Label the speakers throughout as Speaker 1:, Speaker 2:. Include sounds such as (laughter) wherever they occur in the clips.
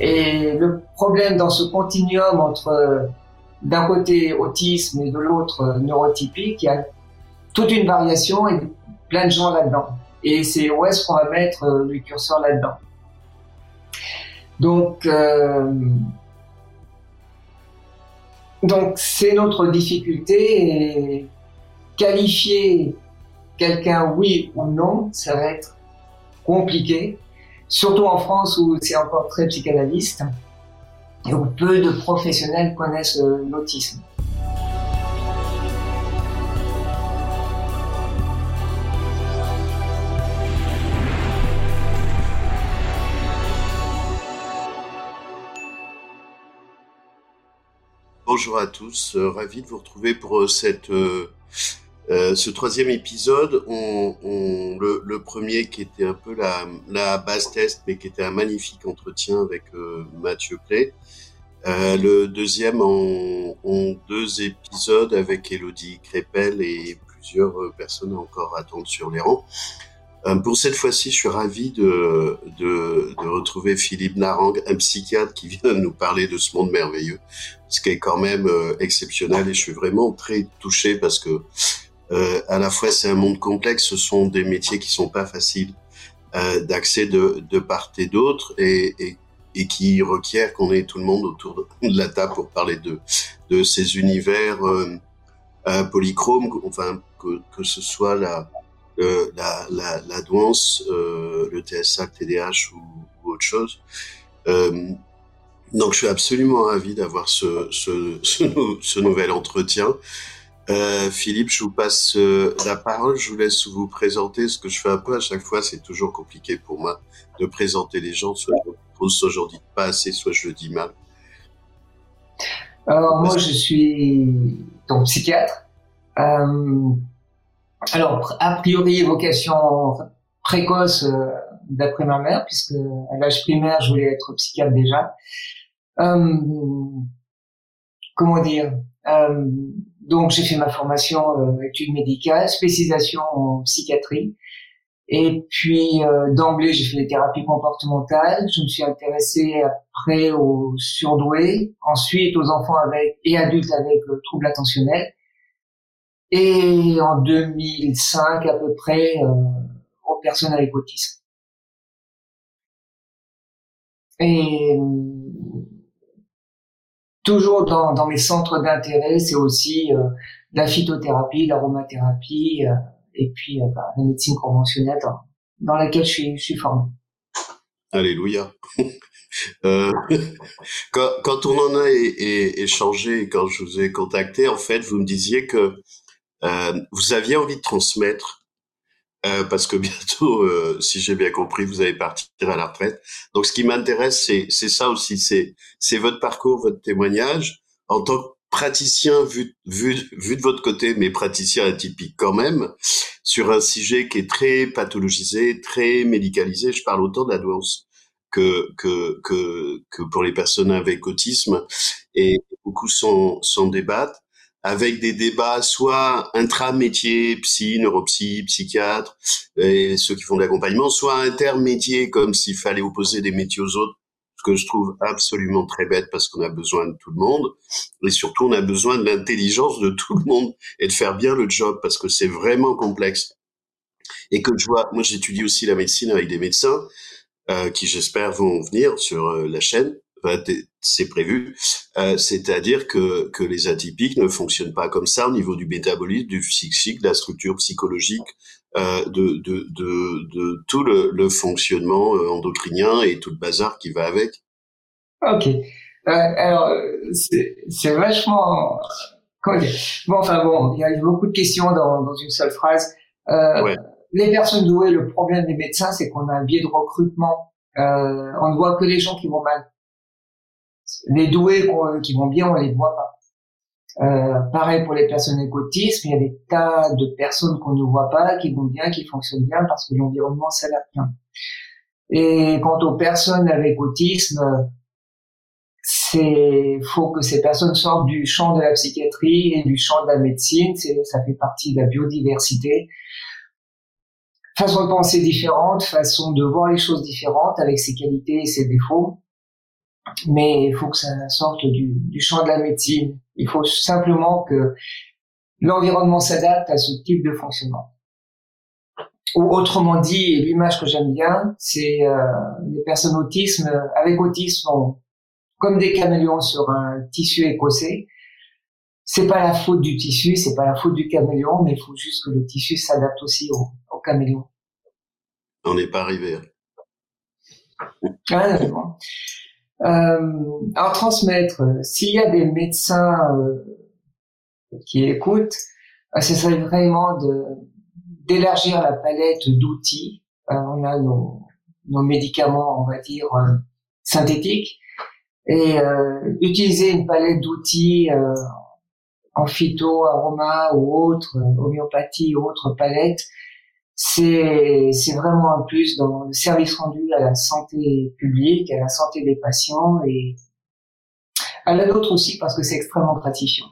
Speaker 1: Et le problème dans ce continuum entre d'un côté autisme et de l'autre neurotypique, il y a toute une variation et plein de gens là-dedans. Et c'est où est-ce qu'on va mettre le curseur là-dedans. Donc, euh, donc c'est notre difficulté et qualifier quelqu'un oui ou non, ça va être compliqué, surtout en France où c'est encore très psychanalyste et où peu de professionnels connaissent euh, l'autisme.
Speaker 2: bonjour à tous. Euh, ravi de vous retrouver pour euh, cette, euh, ce troisième épisode. On, le, premier qui était un peu la, la, base test, mais qui était un magnifique entretien avec Mathieu Play. le deuxième en, en, deux épisodes avec Elodie Crépel et plusieurs personnes encore attendre sur les rangs. Euh, pour cette fois-ci, je suis ravi de, de, de, retrouver Philippe Narang, un psychiatre qui vient de nous parler de ce monde merveilleux, ce qui est quand même euh, exceptionnel et je suis vraiment très touché parce que euh, à la fois c'est un monde complexe, ce sont des métiers qui sont pas faciles euh, d'accès de, de part et d'autre et, et, et, qui requièrent qu'on ait tout le monde autour de la table pour parler de, de ces univers euh, polychromes, enfin que, que ce soit la euh, la, la, la douance, euh, le TSA, le TDAH ou, ou autre chose. Euh, donc je suis absolument ravi d'avoir ce, ce, ce, nouvel entretien. Euh, Philippe, je vous passe euh, la parole. Je vous laisse vous présenter. Ce que je fais un peu à chaque fois, c'est toujours compliqué pour moi de présenter les gens. Soit je pose, soit dis pas assez, soit je le dis mal.
Speaker 1: Alors moi, je suis donc psychiatre. Euh, alors, a priori, vocation précoce euh, d'après ma mère, puisque à l'âge primaire, je voulais être psychiatre déjà. Euh, comment dire? Donc, j'ai fait ma formation euh, études médicales, spécialisation en psychiatrie. Et puis, euh, d'emblée, j'ai fait les thérapies comportementales. Je me suis intéressé après aux surdoués, ensuite aux enfants avec et adultes avec troubles attentionnels et en 2005 à peu près euh, aux personnes avec autisme. Et toujours dans, mes centres d'intérêt, c'est aussi euh, la phytothérapie, l'aromathérapie euh, et puis euh, bah, la médecine conventionnelle dans, laquelle je suis, je formé.
Speaker 2: Alléluia. (laughs) (laughs) Quand, quand, on en a échangé, quand je vous ai contacté, en fait, vous me disiez que vous aviez envie de transmettre euh, parce que (laughs) bientôt, euh, si j'ai bien compris, vous allez partir à la retraite. Donc, ce qui m'intéresse, c'est ça aussi, c'est votre parcours, votre témoignage en tant que praticien vu vu vu de votre côté, mais praticien atypique quand même, sur un sujet qui est très pathologisé, très médicalisé. Je parle autant de que que que que pour les personnes avec autisme et beaucoup s'en débattent avec des débats soit intra-métier, psy, neuropsy, psychiatre, et ceux qui font de l'accompagnement, soit intermédiaire, comme s'il fallait opposer des métiers aux autres, ce que je trouve absolument très bête parce qu'on a besoin de tout le monde, et surtout on a besoin de l'intelligence de tout le monde et de faire bien le job parce que c'est vraiment complexe. Et que je vois, moi j'étudie aussi la médecine avec des médecins euh, qui j'espère vont venir sur euh, la chaîne, c'est prévu, euh, c'est-à-dire que, que les atypiques ne fonctionnent pas comme ça au niveau du métabolisme, du psychique, de la structure psychologique, euh, de, de, de, de, tout le, le fonctionnement euh, endocrinien et tout le bazar qui va avec.
Speaker 1: Ok. Euh, alors, c'est vachement... Comment dire? Bon, enfin bon, il y a beaucoup de questions dans, dans une seule phrase. Ouais. Les personnes douées, le problème des médecins, c'est qu'on a un biais de recrutement. On ne voit que les gens qui vont mal. Les doués qui vont bien, on les voit pas. Euh, pareil pour les personnes avec autisme, il y a des tas de personnes qu'on ne voit pas, qui vont bien, qui fonctionnent bien parce que l'environnement s'adapte. Et quant aux personnes avec autisme, c'est faut que ces personnes sortent du champ de la psychiatrie et du champ de la médecine. Ça fait partie de la biodiversité. Façon de penser différente, façon de voir les choses différentes avec ses qualités et ses défauts. Mais il faut que ça sorte du, du champ de la médecine. Il faut simplement que l'environnement s'adapte à ce type de fonctionnement. Ou autrement dit, l'image que j'aime bien, c'est euh, les personnes autisme avec autisme sont comme des caméléons sur un tissu écossais. C'est pas la faute du tissu, c'est pas la faute du caméléon, mais il faut juste que le tissu s'adapte aussi au, au caméléon.
Speaker 2: On n'est pas arrivé.
Speaker 1: Ah, euh, alors transmettre, s'il y a des médecins euh, qui écoutent, euh, ce serait vraiment d'élargir la palette d'outils. Euh, on a nos, nos, médicaments, on va dire, synthétiques, et utiliser une palette d'outils en phyto, aroma ou autre, homéopathie ou autre palette, c'est vraiment un plus dans le service rendu à la santé publique, à la santé des patients et à la nôtre aussi parce que c'est extrêmement gratifiant.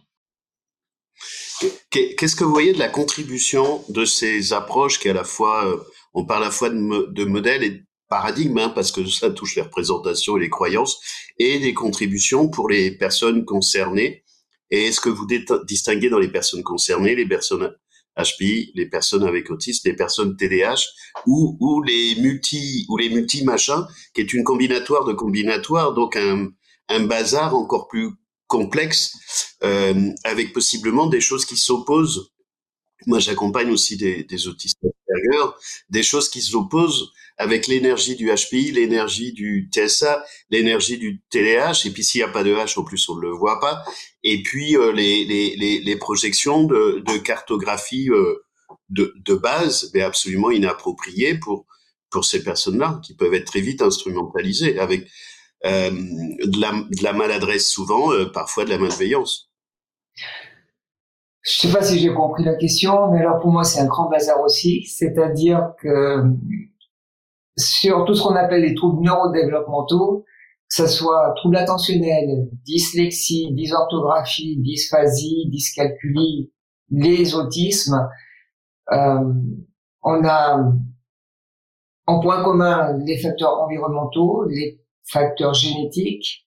Speaker 2: Qu'est-ce que vous voyez de la contribution de ces approches qui à la fois, euh, on parle à la fois de, de modèles et de paradigmes, hein, parce que ça touche les représentations et les croyances, et des contributions pour les personnes concernées? Et est-ce que vous distinguez dans les personnes concernées les personnes HPI, les personnes avec autisme, les personnes TDAH ou, ou les multi ou les multi machins, qui est une combinatoire de combinatoire, donc un, un bazar encore plus complexe, euh, avec possiblement des choses qui s'opposent. Moi, j'accompagne aussi des, des autistes supérieurs, des choses qui s'opposent avec l'énergie du HPI, l'énergie du TSA, l'énergie du TDAH, et puis s'il n'y a pas de H, en plus on ne le voit pas, et puis euh, les, les, les, projections de, de cartographie euh, de, de, base, mais absolument inappropriées pour, pour ces personnes-là, qui peuvent être très vite instrumentalisées, avec euh, de, la, de la maladresse souvent, parfois de la malveillance.
Speaker 1: Je sais pas si j'ai compris la question, mais alors pour moi c'est un grand bazar aussi, c'est-à-dire que sur tout ce qu'on appelle les troubles neurodéveloppementaux, que ce soit troubles attentionnels, dyslexie, dysorthographie, dysphasie, dyscalculie, les autismes, euh, on a en point commun les facteurs environnementaux, les facteurs génétiques,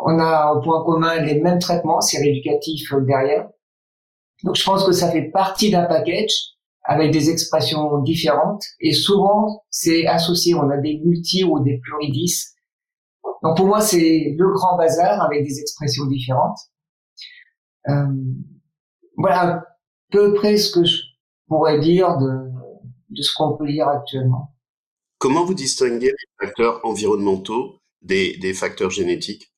Speaker 1: on a en point commun les mêmes traitements, c'est rééducatif derrière. Donc je pense que ça fait partie d'un package avec des expressions différentes et souvent c'est associé, on a des multi ou des pluridis. Donc pour moi c'est le grand bazar avec des expressions différentes. Euh, voilà à peu près ce que je pourrais dire de, ce qu'on peut lire actuellement.
Speaker 2: Comment vous distinguez les facteurs environnementaux des facteurs génétiques?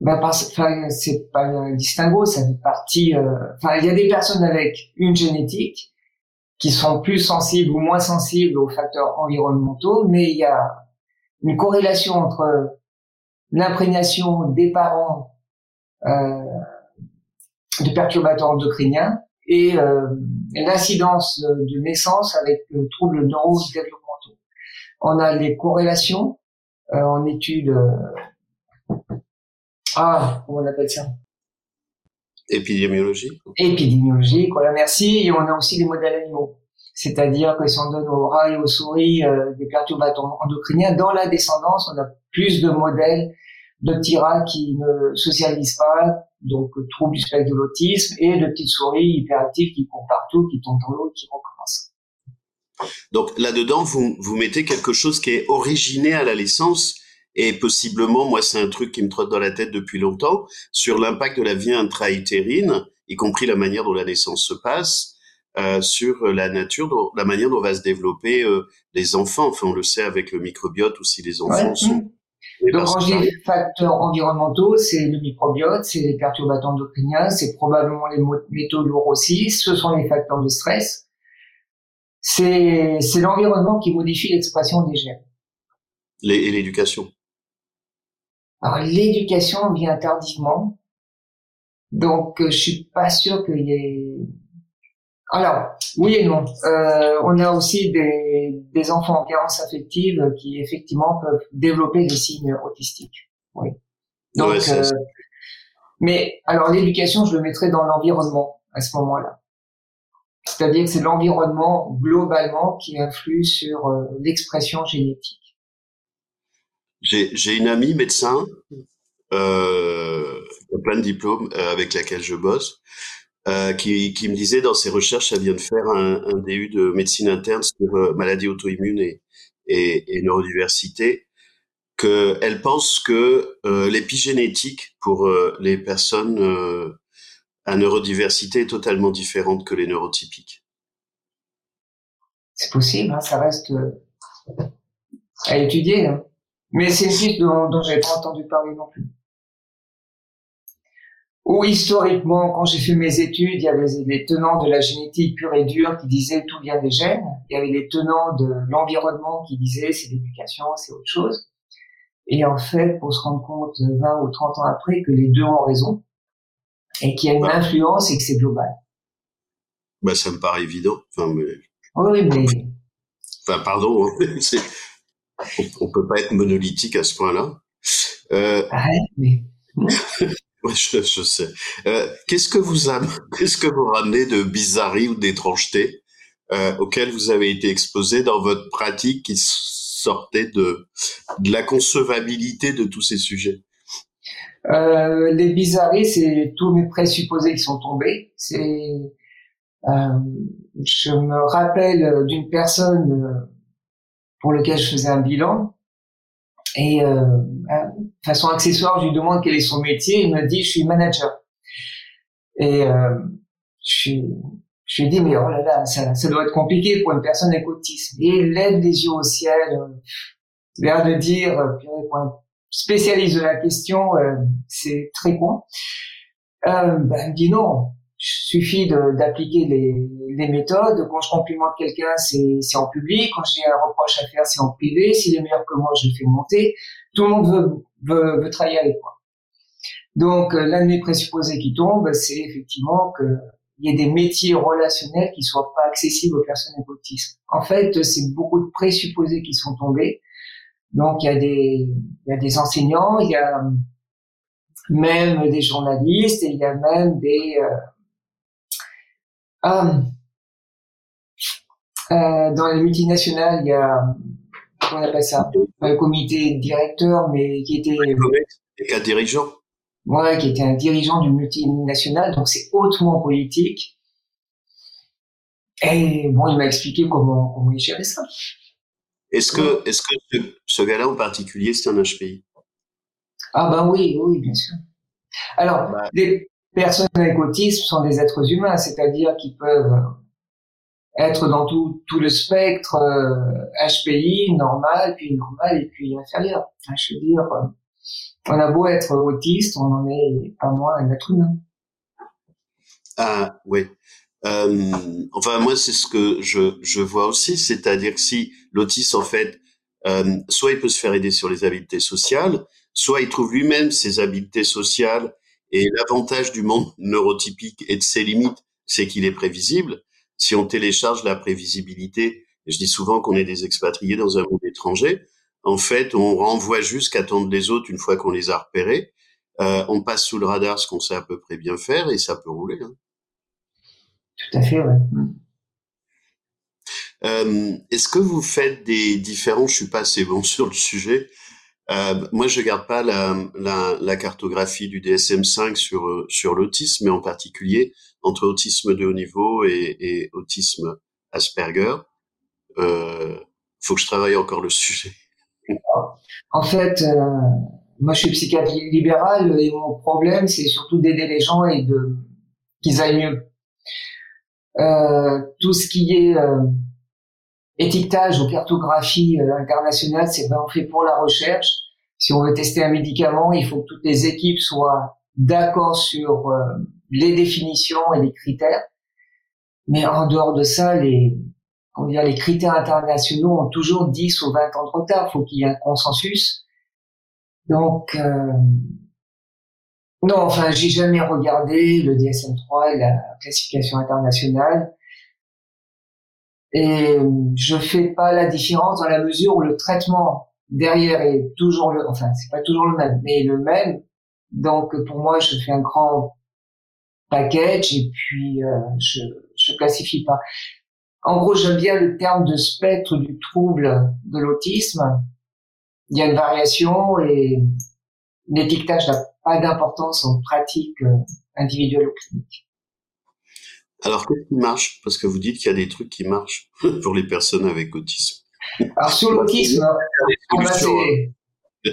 Speaker 1: Ben enfin, c'est pas un distinguo, ça fait partie. Euh, enfin, il y a des personnes avec une génétique qui sont plus sensibles ou moins sensibles aux facteurs environnementaux, mais il y a une corrélation entre l'imprégnation des parents euh, de perturbateurs endocriniens et euh, l'incidence de naissance avec le trouble neurodéveloppementaux. On a les corrélations euh, en études. Ah, comment on appelle ça?
Speaker 2: Épidémiologie.
Speaker 1: Épidémiologie, voilà, merci. Et on a aussi des modèles animaux. C'est-à-dire que si on donne aux rats et aux souris euh, des perturbateurs endocriniens, dans la descendance, on a plus de modèles de petits rats qui ne socialisent pas, donc troubles du spectre de l'autisme, et de petites souris hyperactives qui courent partout, qui tombent dans l'eau qui recommencent.
Speaker 2: Donc là-dedans, vous, vous mettez quelque chose qui est originé à la naissance et possiblement, moi, c'est un truc qui me trotte dans la tête depuis longtemps, sur l'impact de la vie intra-utérine, y compris la manière dont la naissance se passe, euh, sur la nature, la manière dont va se développer euh, les enfants. Enfin, on le sait avec le microbiote aussi, les enfants sont...
Speaker 1: Donc, les facteurs environnementaux, c'est le microbiote, c'est les perturbateurs endocriniens, c'est probablement les métaux lourds aussi, ce sont les facteurs de stress. C'est l'environnement qui modifie l'expression des gènes.
Speaker 2: et l'éducation.
Speaker 1: Alors l'éducation vient tardivement, donc euh, je suis pas sûr qu'il y ait. Alors oui et non. Euh, on a aussi des, des enfants en carence affective qui effectivement peuvent développer des signes autistiques. Oui. Donc, euh, mais alors l'éducation, je le mettrais dans l'environnement à ce moment-là. C'est-à-dire que c'est l'environnement globalement qui influe sur l'expression génétique
Speaker 2: j'ai une amie médecin euh, plein de diplômes euh, avec laquelle je bosse, euh, qui, qui me disait dans ses recherches, elle vient de faire un, un DU de médecine interne sur euh, maladies auto-immunes et, et, et neurodiversité, qu'elle pense que euh, l'épigénétique pour euh, les personnes à neurodiversité est totalement différente que les neurotypiques.
Speaker 1: C'est possible, hein, ça reste à étudier. Hein. Mais c'est une piste dont, dont j'avais pas entendu parler non plus. Ou historiquement, quand j'ai fait mes études, il y avait des tenants de la génétique pure et dure qui disaient tout vient des gènes. Il y avait des tenants de l'environnement qui disaient c'est l'éducation, c'est autre chose. Et en fait, pour se rendre compte 20 ou 30 ans après que les deux ont raison et qu'il y a une influence et que c'est global.
Speaker 2: Bah, ça me paraît évident. Enfin, mais...
Speaker 1: Oui, mais...
Speaker 2: Enfin, pardon, hein, (laughs) on, peut pas être monolithique à ce point-là. Euh...
Speaker 1: Mais... (laughs)
Speaker 2: je, je, sais. Euh, qu'est-ce que vous (laughs) qu'est-ce que vous ramenez de bizarrerie ou d'étrangeté euh, auxquelles vous avez été exposé dans votre pratique qui sortait de, de la concevabilité de tous ces sujets?
Speaker 1: Euh, Les bizarreries, c'est tous mes présupposés qui sont tombés. C'est, euh, je me rappelle d'une personne euh, pour laquelle je faisais un bilan et euh, de façon accessoire, je lui demande quel est son métier. Il me dit, je suis manager. Et euh, je, je lui dis, mais oh là là, ça, doit être compliqué pour une personne avec autisme. Et il lève les yeux au ciel, euh, l'air de dire, euh, pour un spécialiste de la question, euh, c'est très con. Euh, ben, il me dit non, suffit d'appliquer les, les, méthodes. Quand je complimente quelqu'un, c'est en public. Quand j'ai un reproche à faire, c'est en privé. S'il est meilleur que moi, je le fais monter. Tout le monde veut, veut, veut travailler avec moi. Donc, euh, l'un de mes présupposés qui tombe, c'est effectivement qu'il y ait des métiers relationnels qui soient pas accessibles aux personnes avec autisme. En fait, c'est beaucoup de présupposés qui sont tombés. Donc, il y a des, il y a des enseignants, il y a même des journalistes et il y a même des, euh, euh, euh, dans les multinationales, il y a, comment on appelle ça, un comité directeur, mais qui était...
Speaker 2: Un dirigeant.
Speaker 1: Ouais, qui était un dirigeant d'une multinationale, donc c'est hautement politique. Et bon, il m'a expliqué comment, comment il gérait ça.
Speaker 2: Est-ce que, est-ce que ce, gars-là en particulier, c'est un HPI
Speaker 1: Ah ben oui, oui, bien sûr. Alors, bah. les, personnes avec autisme sont des êtres humains, c'est-à-dire qu'ils peuvent être dans tout, le spectre euh, HPI, normal, puis normal et puis inférieur. Enfin, je veux dire, euh, on a beau être autiste, on en est pas moins un être humain.
Speaker 2: Ah oui. Euh, enfin, moi, c'est ce que je, vois aussi, c'est-à-dire que si l'autiste, en fait, euh, soit il peut se faire aider sur les habiletés sociales, soit il trouve lui-même ses habiletés sociales et l'avantage du monde neurotypique et de ses limites, c'est qu'il est prévisible. Si on télécharge la prévisibilité, je dis souvent qu'on est des expatriés dans un monde étranger, en fait, on renvoie juste qu'attendent les autres une fois qu'on les a repérés. Euh, on passe sous le radar ce qu'on sait à peu près bien faire et ça peut rouler. Hein.
Speaker 1: Tout à fait, ouais.
Speaker 2: Euh, Est-ce que vous faites des différences Je suis pas assez bon (laughs) sur le sujet. Euh, moi, je garde pas la, la, la cartographie du DSM-5 sur euh, sur l'autisme, mais en particulier entre autisme de haut niveau et, et autisme Asperger. Euh, faut que je travaille encore le sujet.
Speaker 1: En fait, euh, moi, je suis psychiatre libéral et mon problème, c'est surtout d'aider les gens et de qu'ils aillent mieux. Euh, tout ce qui est étiquetage ou cartographie euh, internationale, c'est vraiment fait pour la recherche. Si on veut tester un médicament, il faut que toutes les équipes soient d'accord sur euh, les définitions et les critères. Mais en dehors de ça, les, on dire, les critères internationaux ont toujours 10 ou 20 ans de retard. Il faut qu'il y ait un consensus. Donc, euh, non, enfin, j'ai jamais regardé le DSM-3 et la classification internationale. Et je fais pas la différence dans la mesure où le traitement derrière est toujours le, enfin c'est pas toujours le même, mais le même. Donc pour moi, je fais un grand package et puis euh, je je classifie pas. En gros, j'aime bien le terme de spectre du trouble de l'autisme il y a une variation et l'étiquetage n'a pas d'importance en pratique euh, individuelle ou clinique.
Speaker 2: Alors, qu'est-ce qui marche? Parce que vous dites qu'il y a des trucs qui marchent (laughs) pour les personnes avec autisme.
Speaker 1: Alors, sur l'autisme, hein.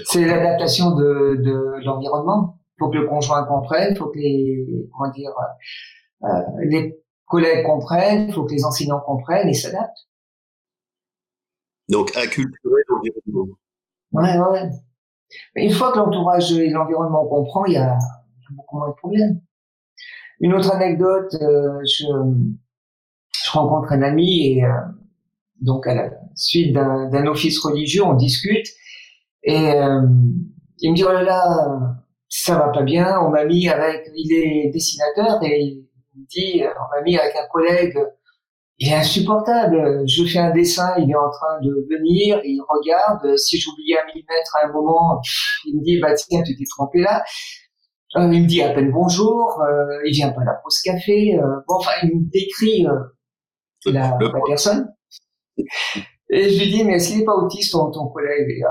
Speaker 1: c'est l'adaptation de, de l'environnement. Il faut que le conjoint comprenne, il faut que les, comment dire, euh, les collègues comprennent, il faut que les enseignants comprennent et s'adaptent.
Speaker 2: Donc, acculturer l'environnement.
Speaker 1: Ouais, ouais. Une fois que l'entourage et l'environnement comprend, il y a beaucoup moins de problèmes. Une autre anecdote, euh, je, je rencontre un ami et euh, donc à la suite d'un office religieux, on discute et euh, il me dit oh là là, ça va pas bien. On m'a mis avec, il est dessinateur et il me dit on m'a mis avec un collègue il est insupportable. Je fais un dessin, il est en train de venir, il regarde. Si j'oublie un millimètre à un moment, il me dit, bah tiens, tu t'es trompé là. Euh, il me dit à peine bonjour, euh, il vient pas à la pause café. Euh, bon, enfin, il me décrit euh, la, la, personne. Et je lui dis, mais est-ce qu'il n'est pas autiste, ton, ton collègue?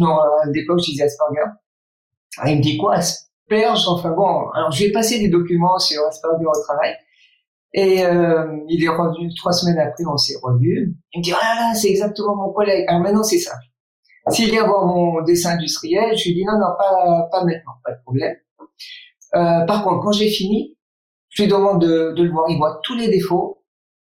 Speaker 1: Non, à l'époque, je disais Asperger. Ah, il me dit quoi Asperge Enfin bon, alors je vais passer des documents sur Asperger au travail. Et euh, il est revenu trois semaines après, on s'est revu. Il me dit ah là là, c'est exactement mon collègue. Alors maintenant c'est simple. S'il vient voir mon dessin industriel, je lui dis non non pas pas maintenant, pas de problème. Euh, par contre, quand j'ai fini, je lui demande de, de, le voir. Il voit tous les défauts.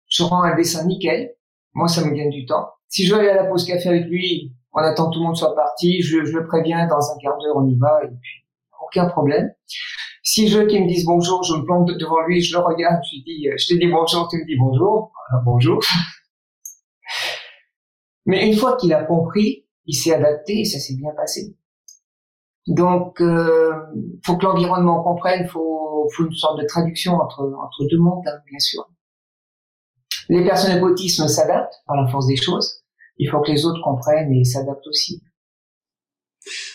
Speaker 1: Je rends un dessin nickel. Moi, ça me gagne du temps. Si je veux aller à la pause café avec lui, on attend que tout le monde soit parti. Je, je le préviens dans un quart d'heure, on y va et puis aucun problème. Si je veux qu'il me dise bonjour, je me plante devant lui, je le regarde, je lui dis, euh, je te dis bonjour, tu me dis bonjour, bonjour. (laughs) Mais une fois qu'il a compris, il s'est adapté et ça s'est bien passé. Donc, euh, faut que l'environnement comprenne, faut, faut une sorte de traduction entre entre deux mondes, hein, bien sûr. Les personnes avec autisme s'adaptent par la force des choses. Il faut que les autres comprennent et s'adaptent aussi.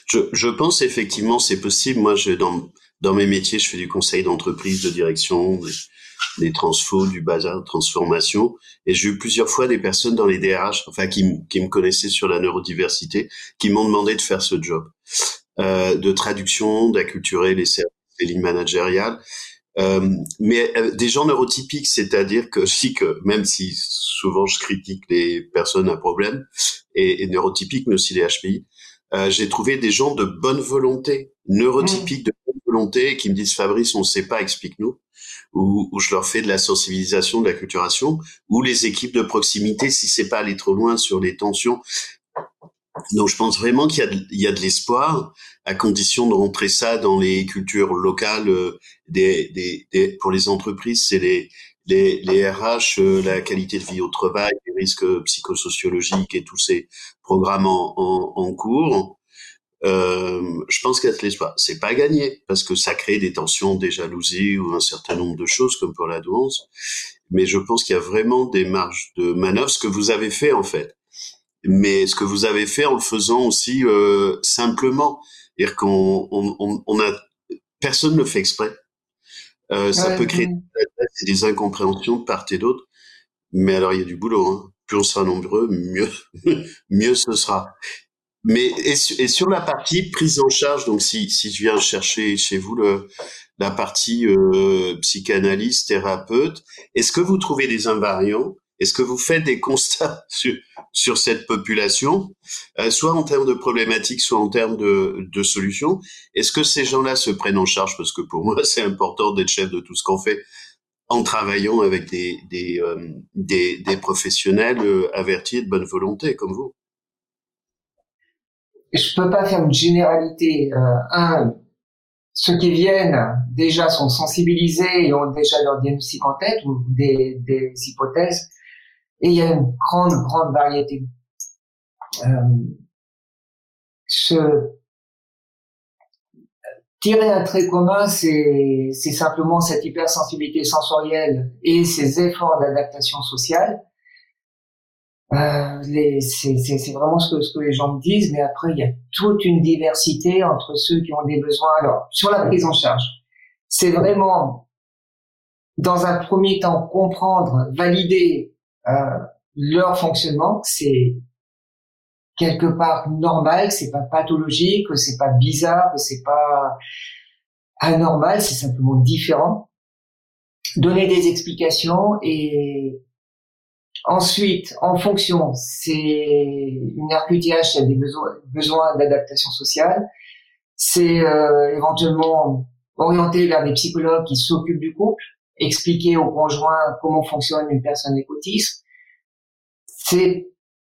Speaker 2: Je, je pense effectivement c'est possible. Moi, je, dans dans mes métiers, je fais du conseil d'entreprise, de direction, des, des transfos, du bazar, de transformation. Et j'ai eu plusieurs fois des personnes dans les DRH, enfin qui, qui me connaissaient sur la neurodiversité, qui m'ont demandé de faire ce job de traduction, d'acculturer les services, les lignes managériales. Euh, mais euh, des gens neurotypiques, c'est-à-dire que (laughs) si que même si souvent je critique les personnes à problème et, et neurotypiques, mais aussi les HPI, euh, j'ai trouvé des gens de bonne volonté, neurotypiques de bonne volonté, qui me disent Fabrice, on ne sait pas, explique-nous. Ou, ou, je leur fais de la sensibilisation, de la culturation, ou les équipes de proximité, si c'est pas aller trop loin sur les tensions. Donc je pense vraiment qu'il y a de, il y a de l'espoir, à condition de rentrer ça dans les cultures locales euh, des, des, des pour les entreprises, c'est les, les, les RH, euh, la qualité de vie au travail, les risques psychosociologiques et tous ces programmes en, en, en cours. Euh, je pense qu'il y a de l'espoir. C'est pas gagné parce que ça crée des tensions, des jalousies ou un certain nombre de choses comme pour la douance. Mais je pense qu'il y a vraiment des marges de manœuvre, ce que vous avez fait en fait. Mais ce que vous avez fait en le faisant aussi euh, simplement, c'est-à-dire qu'on on, on, on a personne ne fait exprès. Euh, ça peut créer des incompréhensions de part et d'autre. Mais alors, il y a du boulot. Hein. Plus on sera nombreux, mieux, (laughs) mieux ce sera. Mais et, et, sur la partie prise en charge, donc si, si je viens chercher chez vous le, la partie euh, psychanalyse, thérapeute, est-ce que vous trouvez des invariants est-ce que vous faites des constats (laughs) sur, sur cette population, euh, soit en termes de problématiques, soit en termes de, de solutions? Est-ce que ces gens-là se prennent en charge? Parce que pour moi, (laughs) c'est important d'être chef de tout ce qu'on fait en travaillant avec des, des, euh, des, des, professionnels euh, avertis de bonne volonté comme vous.
Speaker 1: Je peux pas faire une généralité. Euh, un, ceux qui viennent déjà sont sensibilisés et ont déjà leur diagnostic en tête ou des, des hypothèses. Et il y a une grande, grande variété. Euh, ce, tirer un trait commun, c'est, simplement cette hypersensibilité sensorielle et ces efforts d'adaptation sociale. Euh, c'est, vraiment ce que, ce que les gens me disent, mais après, il y a toute une diversité entre ceux qui ont des besoins. Alors, sur la prise en charge, c'est vraiment, dans un premier temps, comprendre, valider leur fonctionnement, c'est quelque part normal, c'est pas pathologique, que c'est pas bizarre, c'est pas anormal, c'est simplement différent. Donner des explications et ensuite, en fonction, c'est une RQTH qui a des besoins, besoins d'adaptation sociale. C'est euh, éventuellement orienté vers des psychologues qui s'occupent du couple, expliquer au conjoint comment fonctionne une personne avec. C'est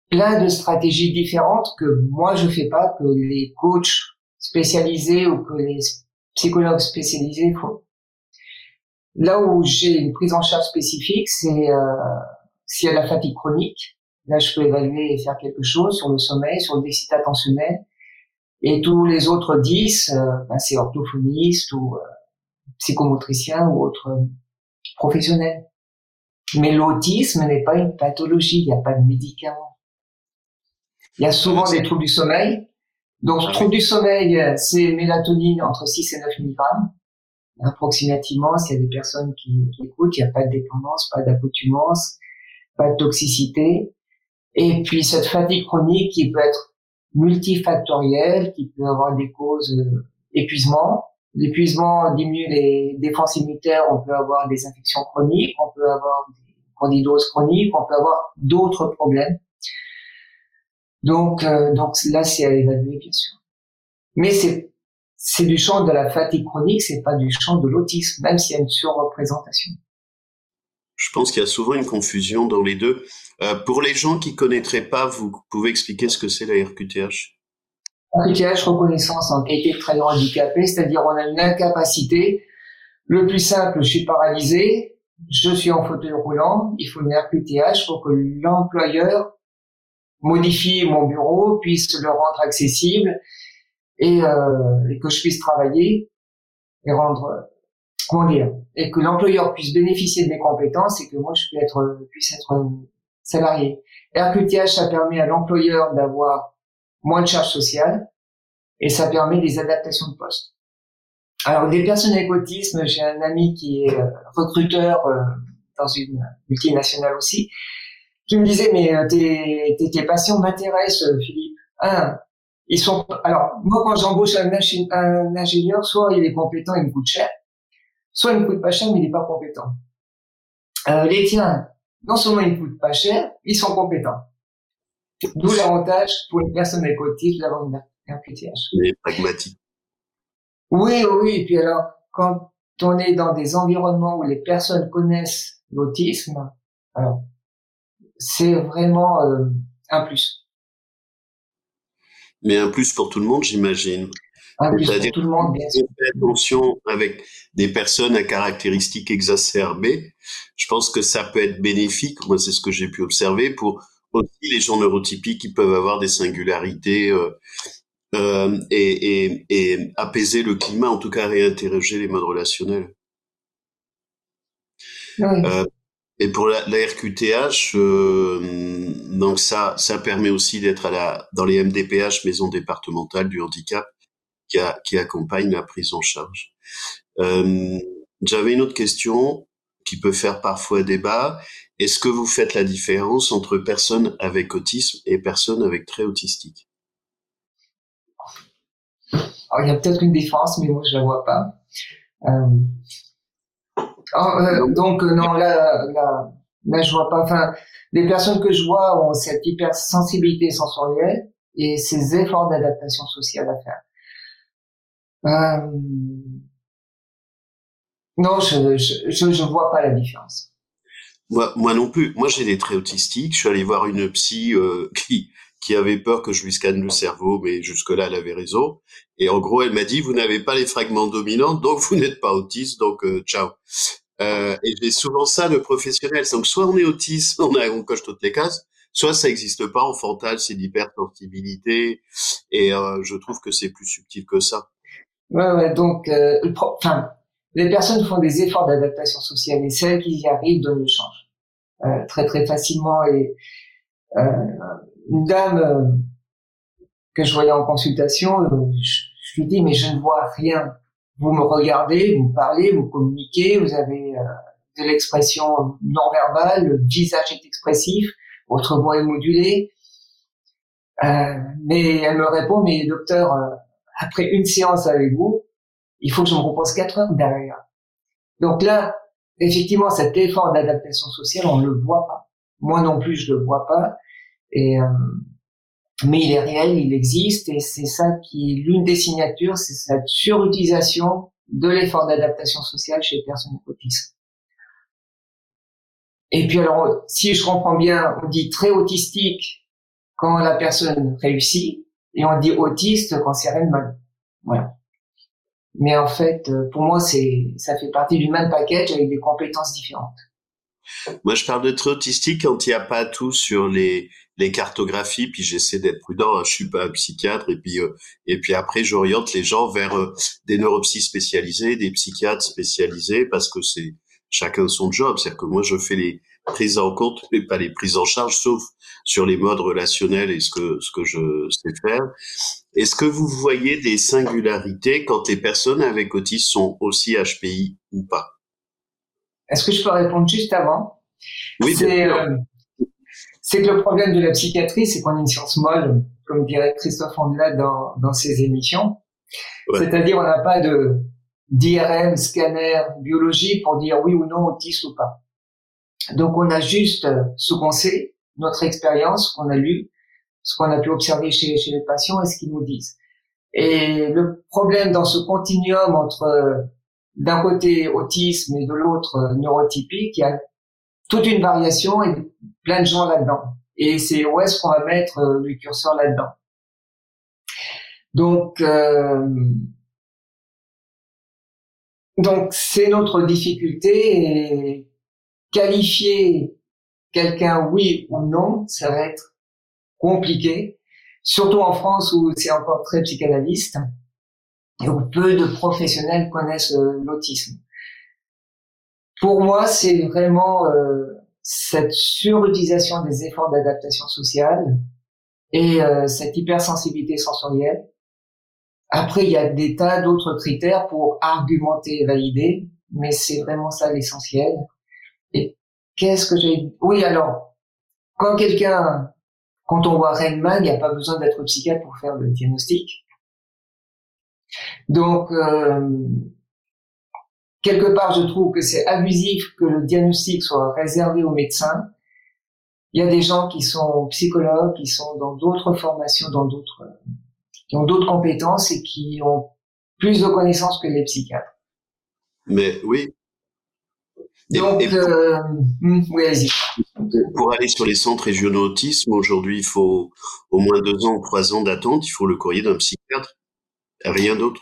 Speaker 1: plein de stratégies différentes que moi je fais pas, que les coachs spécialisés ou que les psychologues spécialisés font. Là où j'ai une prise en charge spécifique, c'est euh, s'il y a la fatigue chronique. Là, je peux évaluer et faire quelque chose sur le sommeil, sur le déficit attentionnel. Et tous les autres 10, euh, ben, c'est orthophoniste ou euh, psychomotricien ou autre euh, professionnel. Mais l'autisme n'est pas une pathologie, il n'y a pas de médicaments. Il y a souvent des troubles du sommeil. Donc, ah troubles du sommeil, c'est mélatonine entre 6 et 9 mg. Approximativement, s'il y a des personnes qui, qui écoutent, il n'y a pas de dépendance, pas d'accoutumance, pas de toxicité. Et puis, cette fatigue chronique qui peut être multifactorielle, qui peut avoir des causes d'épuisement. L'épuisement diminue les défenses immunitaires, on peut avoir des infections chroniques, on peut avoir des candidoses chroniques, on peut avoir d'autres problèmes. Donc, euh, donc là, c'est à évaluer, bien sûr. Mais c'est c'est du champ de la fatigue chronique, c'est pas du champ de l'autisme, même s'il y a une surreprésentation.
Speaker 2: Je pense qu'il y a souvent une confusion dans les deux. Euh, pour les gens qui connaîtraient pas, vous pouvez expliquer ce que c'est la RQTH
Speaker 1: RQTH, reconnaissance en qualité de travailleur handicapé, c'est-à-dire on a une incapacité. Le plus simple, je suis paralysé, je suis en fauteuil roulant, il faut une RQTH pour que l'employeur modifie mon bureau, puisse le rendre accessible et, euh, et que je puisse travailler et rendre comment dire et que l'employeur puisse bénéficier de mes compétences et que moi je puisse être puisse être salarié. RQTH ça permet à l'employeur d'avoir moins de charges sociales et ça permet des adaptations de poste. Alors des personnes avec autisme, j'ai un ami qui est euh, recruteur euh, dans une multinationale aussi, qui me disait mais euh, tes, tes, patients m'intéressent, Philippe. Un, ils sont alors moi quand j'embauche un, un, ingénieur, soit il est compétent, il me coûte cher, soit il me coûte pas cher mais il est pas compétent. Euh, les tiens, non seulement ils ne coûtent pas cher, ils sont compétents. D'où l'avantage pour une personne avec autisme d'avoir une RQTH.
Speaker 2: Mais pragmatique.
Speaker 1: Oui, oui, et puis alors, quand on est dans des environnements où les personnes connaissent l'autisme, alors, c'est vraiment euh, un plus.
Speaker 2: Mais un plus pour tout le monde, j'imagine.
Speaker 1: Un plus pour tout le monde, bien sûr.
Speaker 2: Attention avec des personnes à caractéristiques exacerbées. Je pense que ça peut être bénéfique. Moi, c'est ce que j'ai pu observer pour aussi les gens neurotypiques qui peuvent avoir des singularités euh, euh, et, et, et, apaiser le climat, en tout cas réinterroger les modes relationnels. Euh, et pour la, la RQTH, euh, donc ça, ça permet aussi d'être à la dans les MDPH, maisons départementales du handicap, qui, a, qui accompagnent la prise en charge. J'avais une autre question qui peut faire parfois débat. Est-ce que vous faites la différence entre personnes avec autisme et personnes avec trait autistique?
Speaker 1: Alors, il y a peut-être une différence, mais moi, je la vois pas. Euh... Oh, euh, donc, euh, non, là, là, là, je vois pas. Enfin, les personnes que je vois ont cette hypersensibilité sensorielle et ces efforts d'adaptation sociale à faire. Non, je, je, je, je vois pas la différence.
Speaker 2: Moi, moi non plus. Moi, j'ai des traits autistiques. Je suis allé voir une psy euh, (laughs) qui qui avait peur que je lui scanne le cerveau, mais jusque-là, elle avait raison. Et en gros, elle m'a dit, vous n'avez pas les fragments dominants, donc vous n'êtes pas autiste, donc euh, ciao. Euh, et j'ai souvent ça de professionnel. Donc, soit on est autiste, (laughs) on, a, on coche toutes les cases, soit ça n'existe pas. En frontal, c'est l'hypersensibilité. Et euh, je trouve que c'est plus subtil que ça.
Speaker 1: Ouais, ouais. Donc, euh, enfin, les personnes font des efforts d'adaptation sociale et celles qui y arrivent donnent le change euh, très très facilement. Et euh, une dame euh, que je voyais en consultation, euh, je, lui dis mais je ne vois rien. Vous me regardez, vous parlez, vous communiquez, vous avez euh, de l'expression non verbale, le visage est expressif, votre voix est modulée. Euh, mais elle me répond, mais docteur, après une séance avec vous, il faut que je me repose quatre heures derrière. Donc là, effectivement, cet effort d'adaptation sociale, on ne le voit pas. Moi non plus, je le vois pas. Et euh, mais il est réel, il existe, et c'est ça qui est l'une des signatures, c'est cette surutilisation de l'effort d'adaptation sociale chez les personnes autistes. Et puis alors, si je comprends bien, on dit très autistique quand la personne réussit, et on dit autiste quand c'est de mal. Voilà. Mais en fait, pour moi, c'est, ça fait partie du même package avec des compétences différentes.
Speaker 2: Moi, je parle de très autistique quand il n'y a pas tout sur les, les cartographies, puis j'essaie d'être prudent. Hein, je suis pas un psychiatre, et puis euh, et puis après j'oriente les gens vers euh, des neuropsys spécialisés, des psychiatres spécialisés, parce que c'est chacun son job. C'est-à-dire que moi je fais les prises en compte, mais pas les prises en charge, sauf sur les modes relationnels et ce que ce que je sais faire. Est-ce que vous voyez des singularités quand les personnes avec autisme sont aussi HPI ou pas?
Speaker 1: Est-ce que je peux répondre juste avant?
Speaker 2: Oui,
Speaker 1: sûr c'est que le problème de la psychiatrie, c'est qu'on est une science molle, comme dirait Christophe Andelat dans, dans ses émissions. C'est-à-dire, on n'a pas de d'IRM, scanner, biologie pour dire oui ou non autiste ou pas. Donc, on a juste ce qu'on sait, notre expérience, qu'on a lu, ce qu'on a pu observer chez, chez les patients et ce qu'ils nous disent. Et le problème dans ce continuum entre d'un côté autisme et de l'autre neurotypique, il y a toute une variation et plein de gens là-dedans. Et c'est où est-ce qu'on va mettre euh, le curseur là-dedans. Donc, euh, donc c'est notre difficulté et qualifier quelqu'un oui ou non, ça va être compliqué, surtout en France où c'est encore très psychanalyste et où peu de professionnels connaissent euh, l'autisme. Pour moi, c'est vraiment euh, cette surutilisation des efforts d'adaptation sociale et euh, cette hypersensibilité sensorielle. Après, il y a des tas d'autres critères pour argumenter et valider, mais c'est vraiment ça l'essentiel. Et qu'est-ce que j'ai... Oui, alors, quand quelqu'un, quand on voit Rainman, il n'y a pas besoin d'être psychiatre pour faire le diagnostic. Donc, euh, quelque part, je trouve que c'est abusif que le diagnostic soit réservé aux médecins. Il y a des gens qui sont psychologues, qui sont dans d'autres formations, dans d'autres, qui ont d'autres compétences et qui ont plus de connaissances que les psychiatres.
Speaker 2: Mais oui.
Speaker 1: Donc, euh, hmm, oui, allez-y.
Speaker 2: Pour aller sur les centres régionaux autisme, aujourd'hui, il faut au moins deux ans ou trois ans d'attente. Il faut le courrier d'un psychiatre. Rien d'autre.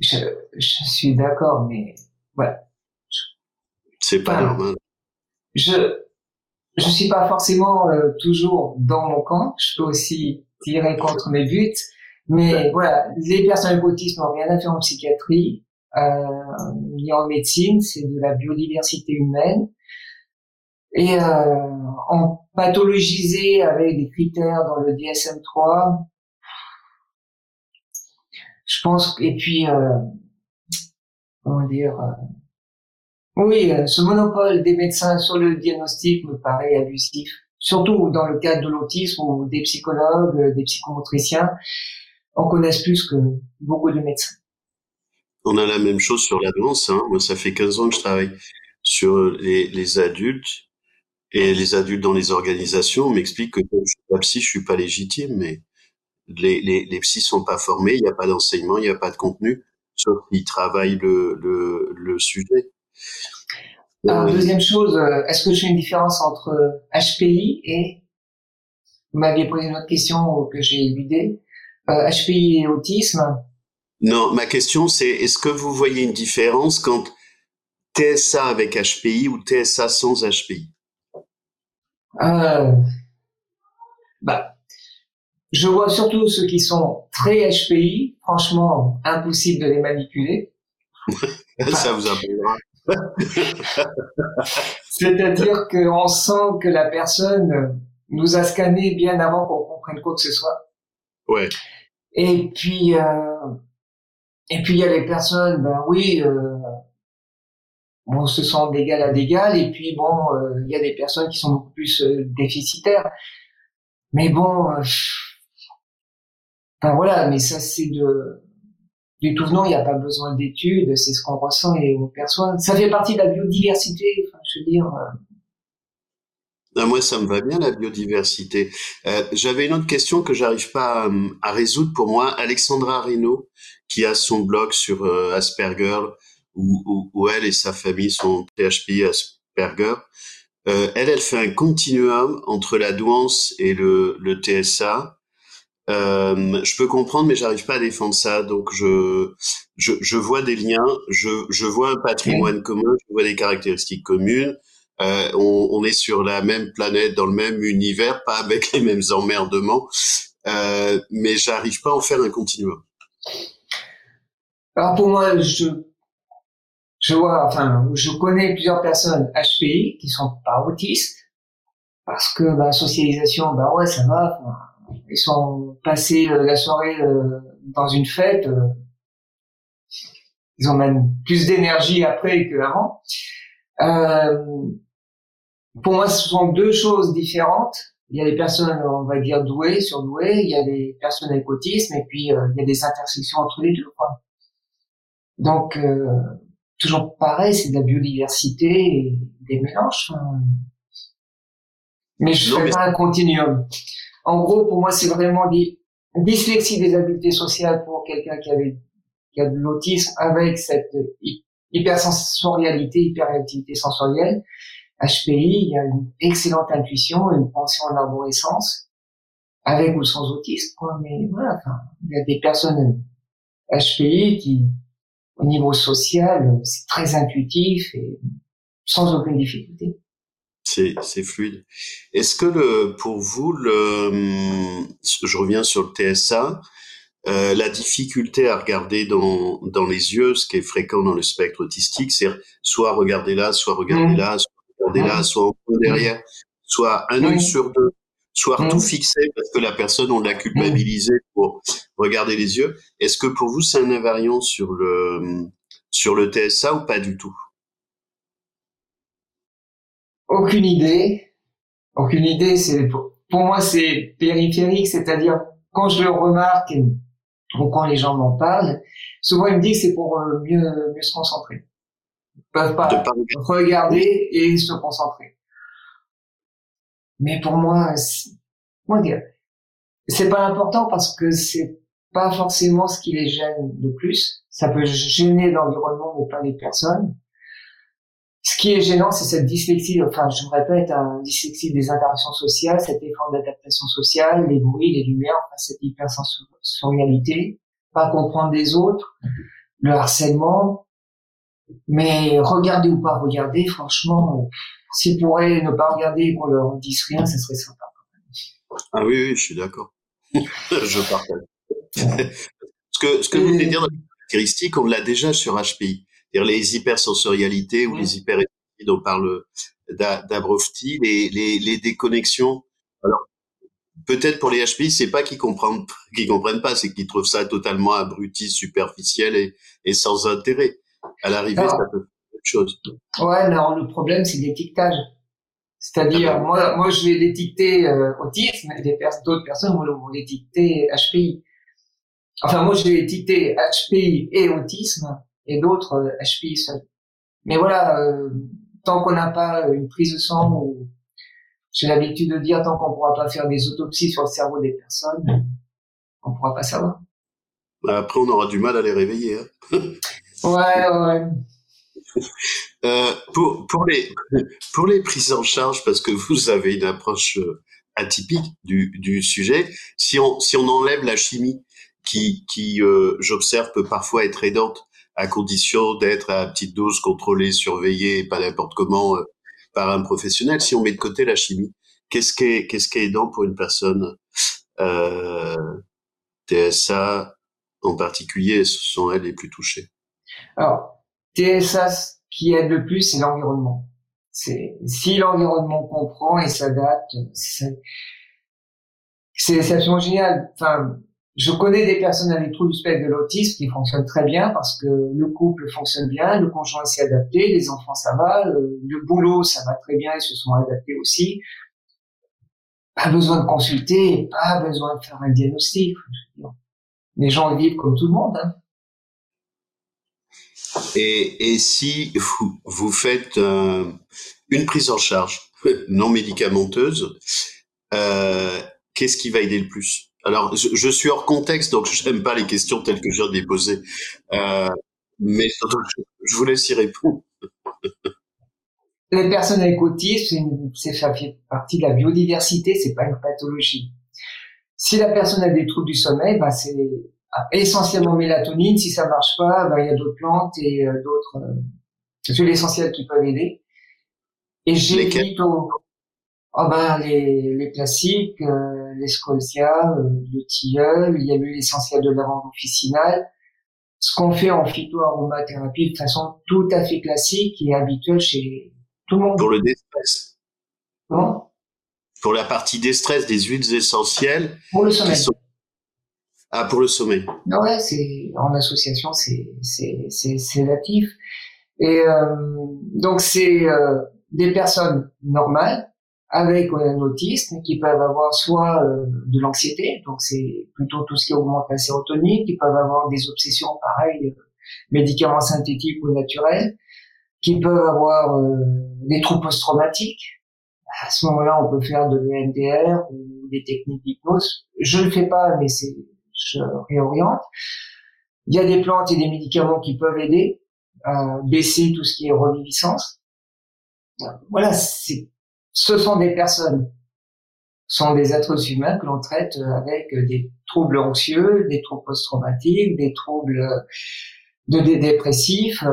Speaker 1: Je, je suis d'accord, mais voilà.
Speaker 2: C'est pas normal.
Speaker 1: Je je suis pas forcément euh, toujours dans mon camp. Je peux aussi tirer contre mes buts, mais voilà, les personnes autistes n'ont rien à faire en psychiatrie euh, ni en médecine. C'est de la biodiversité humaine. Et euh, en pathologiser avec des critères dans le DSM-3, je pense. Et puis euh, comment dire, euh, oui, ce monopole des médecins sur le diagnostic me paraît abusif, surtout dans le cadre de l'autisme où des psychologues, des psychomotriciens en connaissent plus que beaucoup de médecins.
Speaker 2: On a la même chose sur la danse. Hein. Moi, ça fait 15 ans que je travaille sur les, adultes et les adultes dans les organisations. On m'explique que je suis pas psy, je suis pas légitime, mais les, les, les psys sont pas formés, il n'y a pas d'enseignement, il n'y a pas de contenu sauf qu'ils travaillent le, le, le sujet.
Speaker 1: Alors, euh, deuxième chose, euh, est-ce que j'ai une différence entre HPI et vous m'aviez posé une autre question que j'ai éludée. Euh, HPI et autisme?
Speaker 2: Non, ma question c'est est-ce que vous voyez une différence quand TSA avec HPI ou TSA sans HPI
Speaker 1: euh, bah, je vois surtout ceux qui sont très HPI. Franchement, impossible de les manipuler. (laughs)
Speaker 2: Ça vous appellera. (laughs)
Speaker 1: C'est-à-dire qu'on sent que la personne nous a scanné bien avant qu'on comprenne quoi que ce soit.
Speaker 2: Ouais.
Speaker 1: Et puis, euh, et puis il y a les personnes, ben oui, euh, on se sent d'égal à d'égal. Et puis bon, euh, il y a des personnes qui sont beaucoup plus euh, déficitaires. Mais bon, Enfin voilà, mais ça c'est de du tout venant, il n'y a pas besoin d'études, c'est ce qu'on ressent et on perçoit. Ça fait partie de la biodiversité, je veux dire.
Speaker 2: Ah, moi, ça me va bien la biodiversité. Euh, J'avais une autre question que j'arrive pas à, résoudre pour moi. Alexandra Reynaud, qui a son blog sur euh, Asperger, où, où, où, elle et sa famille sont PHP Asperger. Euh, elle, elle fait un continuum entre la douance et le, le TSA. Euh, je peux comprendre, mais j'arrive pas à défendre ça. Donc je, je, je vois des liens, je, je vois un patrimoine commun, je vois des caractéristiques communes. Euh, on, on, est sur la même planète, dans le même univers, pas avec les mêmes emmerdements, euh, mais j'arrive pas à en faire un continuum.
Speaker 1: Alors pour moi, je, je vois, enfin, je connais plusieurs personnes HPI qui sont pas autistes, parce que bah, socialisation, bah ouais, ça va. ils sont passés euh, la soirée euh, dans une fête, euh, ils ont même plus d'énergie après qu'avant. Euh, pour moi, ce sont deux choses différentes. Il y a les personnes, on va dire, douées, surdouées, il y a les personnes avec autisme, et puis il y a des intersections entre les deux. Quoi. Donc, euh, toujours pareil, c'est de la biodiversité et des mélanges. Mais je ne fais pas un continuum. En gros, pour moi, c'est vraiment des dyslexie des habiletés sociales pour quelqu'un qui avait qui a de l'autisme avec cette hypersensorialité, hyperactivité sensorielle HPI, il y a une excellente intuition, une pensée en arborescence, avec ou sans autisme, quoi. Mais voilà, enfin, il y a des personnes HPI qui, au niveau social, c'est très intuitif et sans aucune difficulté.
Speaker 2: C'est, c'est fluide. Est-ce que le, pour vous, le, je reviens sur le TSA, euh, la difficulté à regarder dans, dans les yeux, ce qui est fréquent dans le spectre autistique, c'est soit regarder là, soit regarder mmh. là, soit regarder là, soit derrière, soit un œil sur deux, soit tout fixé parce que la personne, on l'a culpabilisé pour regarder les yeux. Est-ce que pour vous, c'est un invariant sur le, sur le TSA ou pas du tout?
Speaker 1: Aucune idée. Aucune idée. C'est, pour, moi, c'est périphérique, c'est-à-dire, quand je le remarque, ou quand les gens m'en parlent, souvent ils me disent que c'est pour euh, mieux, mieux se concentrer peuvent pas, regarder et se concentrer. Mais pour moi, comment dire, c'est pas important parce que c'est pas forcément ce qui les gêne le plus. Ça peut gêner l'environnement, mais pas les personnes. Ce qui est gênant, c'est cette dyslexie, enfin, je me répète, un dyslexie des interactions sociales, cet effort d'adaptation sociale, les bruits, les lumières, enfin, cette hypersensorialité, pas comprendre les autres, le harcèlement, mais regarder ou pas regarder, franchement, euh, s'ils pourraient ne pas regarder et qu'on leur dise rien, ça serait sympa.
Speaker 2: Ah oui, oui, je suis d'accord. (laughs) je partage. (laughs) ce que, ce que vous de dire dans les caractéristiques, on l'a déjà sur HPI. C'est-à-dire les hypersensorialités ou les hyper dont parle d'Abrofti, les, les, les déconnexions. Alors, peut-être pour les HPI, c'est pas qu'ils comprennent, (laughs) qu'ils comprennent pas, c'est qu'ils trouvent ça totalement abruti, superficiel et, et sans intérêt. À l'arrivée, ça peut autre chose.
Speaker 1: Ouais, non, le problème, c'est l'étiquetage. C'est-à-dire, ah ben. moi, moi, je vais l'étiqueter euh, autisme, et d'autres personnes vont l'étiqueter HPI. Enfin, moi, je vais étiqueter HPI et autisme, et d'autres euh, HPI seul. Mais voilà, euh, tant qu'on n'a pas une prise de sang, ou j'ai l'habitude de dire, tant qu'on pourra pas faire des autopsies sur le cerveau des personnes, on pourra pas savoir.
Speaker 2: Bah, après, on aura du mal à les réveiller. Hein.
Speaker 1: Ouais, ouais. (laughs)
Speaker 2: Euh, pour, pour, les, pour les prises en charge, parce que vous avez une approche euh, atypique du, du sujet, si on, si on enlève la chimie qui, qui euh, j'observe, peut parfois être aidante à condition d'être à petite dose contrôlée, surveillée, pas n'importe comment euh, par un professionnel, si on met de côté la chimie, qu'est-ce qui est, qu'est-ce qui est aidant pour une personne euh, TSA en particulier, ce sont elles les plus touchées?
Speaker 1: Alors, TSA, qui aide le plus, c'est l'environnement. C'est si l'environnement comprend et s'adapte, c'est absolument génial. Enfin, je connais des personnes avec troubles du spectre de l'autisme qui fonctionnent très bien parce que le couple fonctionne bien, le conjoint s'est adapté, les enfants ça va, le, boulot ça va très bien, ils se sont adaptés aussi. Pas besoin de consulter, pas besoin de faire un diagnostic. les gens vivent comme tout le monde. Hein.
Speaker 2: Et, si vous, faites euh, une prise en charge (laughs) non médicamenteuse, euh, qu'est-ce qui va aider le plus? Alors, je, suis hors contexte, donc je n'aime pas les questions telles que je viens de les poser. Euh, mais je, vous laisse y répondre. (laughs)
Speaker 1: Les personnes avec autisme, c'est fait partie de la biodiversité, c'est pas une pathologie. Si la personne a des troubles du sommeil, bah c'est essentiellement mélatonine. Si ça marche pas, bah il y a d'autres plantes et euh, d'autres euh, huiles essentielles qui peuvent aider. Et j'évite au oh bah les, les classiques, euh, les scolcia, euh, le tilleul, il y a eu l'essentiel de lavande officinale. Ce qu'on fait en phytoaromathérapie de façon tout à fait classique et habituelle chez tout le monde.
Speaker 2: Pour le déstress? Pour la partie déstress des huiles essentielles.
Speaker 1: Pour le sommeil.
Speaker 2: Ah, pour le sommeil.
Speaker 1: Ouais, c'est en association, c'est c'est c'est sédatif. Et euh, donc c'est euh, des personnes normales avec un autisme qui peuvent avoir soit euh, de l'anxiété, donc c'est plutôt tout ce qui augmente la sérotonine, qui peuvent avoir des obsessions pareilles, euh, médicaments synthétiques ou naturels, qui peuvent avoir euh, des troubles post-traumatiques. À ce moment-là, on peut faire de l'EMDR ou des techniques d'hypnose. Je le fais pas, mais c'est je réoriente. Il y a des plantes et des médicaments qui peuvent aider à baisser tout ce qui est reviviscence. Voilà, c'est ce sont des personnes, sont des êtres humains que l'on traite avec des troubles anxieux, des troubles post-traumatiques, des troubles de, des dépressifs,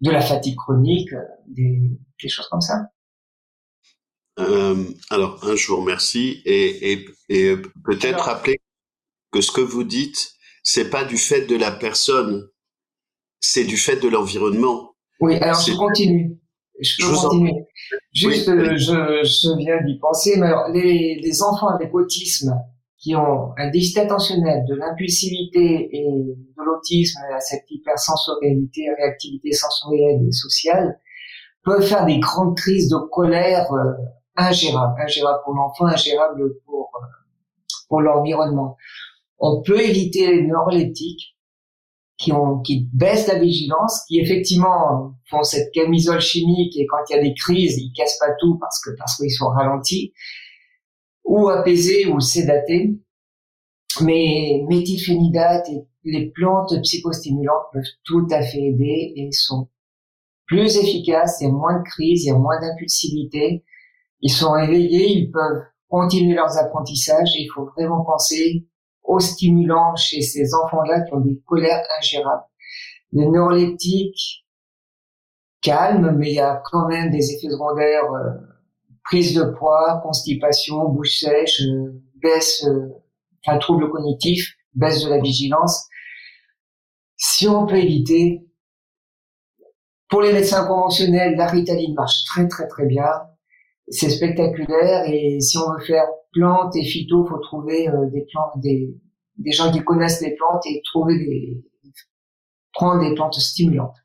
Speaker 1: de la fatigue chronique, des, des choses comme ça.
Speaker 2: Euh, alors, un, je vous remercie et, et, et peut-être rappeler que ce que vous dites, c'est pas du fait de la personne, c'est du fait de l'environnement.
Speaker 1: Oui, alors je continue. Je peux continuer. Juste, euh, Je, je, viens d'y penser, mais alors, les, les enfants avec autisme qui ont un déficit attentionnel, de l'impulsivité et de l'autisme, cette hypersensorialité, réactivité sensorielle et sociale, peuvent faire des grandes crises de colère euh, ingérables, ingérables pour l'enfant, ingérables pour, euh, pour l'environnement. On peut éviter les neuroleptiques qui ont qui baissent la vigilance, qui effectivement font cette camisole chimique et quand il y a des crises, ils cassent pas tout parce que parce qu'ils sont ralentis ou apaisés ou sédatés. Mais méthylphénidate et les plantes psychostimulantes peuvent tout à fait aider et sont plus efficaces, il y a moins de crises, il y a moins d'impulsivité, ils sont éveillés, ils peuvent continuer leurs apprentissages et il faut vraiment penser aux stimulants chez ces enfants-là qui ont des colères ingérables. Les neuroleptiques calment, mais il y a quand même des effets secondaires, euh, prise de poids, constipation, bouche sèche, euh, baisse, euh, enfin trouble cognitif, baisse de la vigilance. Si on peut éviter, pour les médecins conventionnels, la ritaline marche très très très bien. C'est spectaculaire et si on veut faire plantes et phyto, faut trouver des plantes, des, des gens qui connaissent les plantes et trouver des, prendre des plantes stimulantes.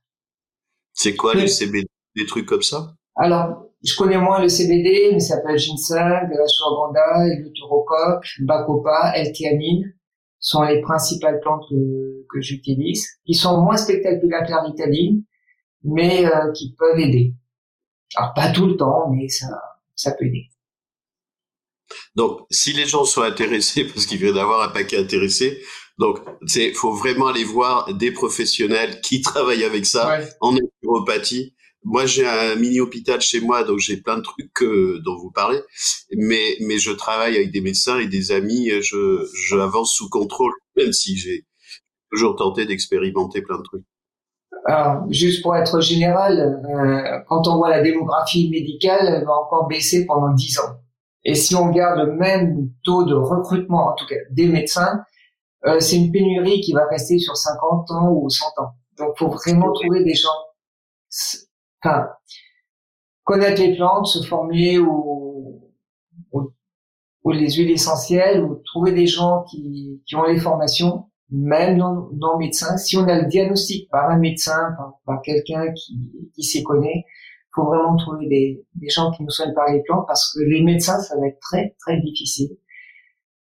Speaker 2: C'est quoi le CBD, des trucs comme ça?
Speaker 1: Alors, je connais moins le CBD, mais ça s'appelle ginseng, la ashwagandha, l'uterocoque, bacopa, L-théanine sont les principales plantes que, que j'utilise, qui sont moins spectaculaires que la ritaline, mais euh, qui peuvent aider. Alors pas tout le temps, mais ça, ça peut aider.
Speaker 2: Donc, si les gens sont intéressés, (laughs) parce qu'il vient d'avoir un paquet intéressé, donc c'est faut vraiment aller voir des professionnels qui travaillent avec ça en naturopathie. Moi, j'ai un mini hôpital chez moi, donc j'ai plein de trucs dont vous parlez, mais mais je travaille avec des médecins et des amis. Je j'avance sous contrôle, même si j'ai toujours tenté d'expérimenter plein de trucs.
Speaker 1: Alors, juste pour être général, euh, quand on voit la démographie médicale, elle va encore baisser pendant 10 ans. Et si on garde le même taux de recrutement, en tout cas des médecins, euh, c'est une pénurie qui va rester sur 50 ans ou 100 ans. Donc, faut vraiment trouver des gens, enfin, connaître les plantes, se former ou, ou, les huiles essentielles, ou trouver des gens qui, qui ont les formations, même dans, dans médecin. Si on a le diagnostic par un médecin, par, par quelqu'un qui, qui s'y connaît, faut vraiment trouver des, des gens qui nous soignent par les plantes parce que les médecins, ça va être très, très difficile.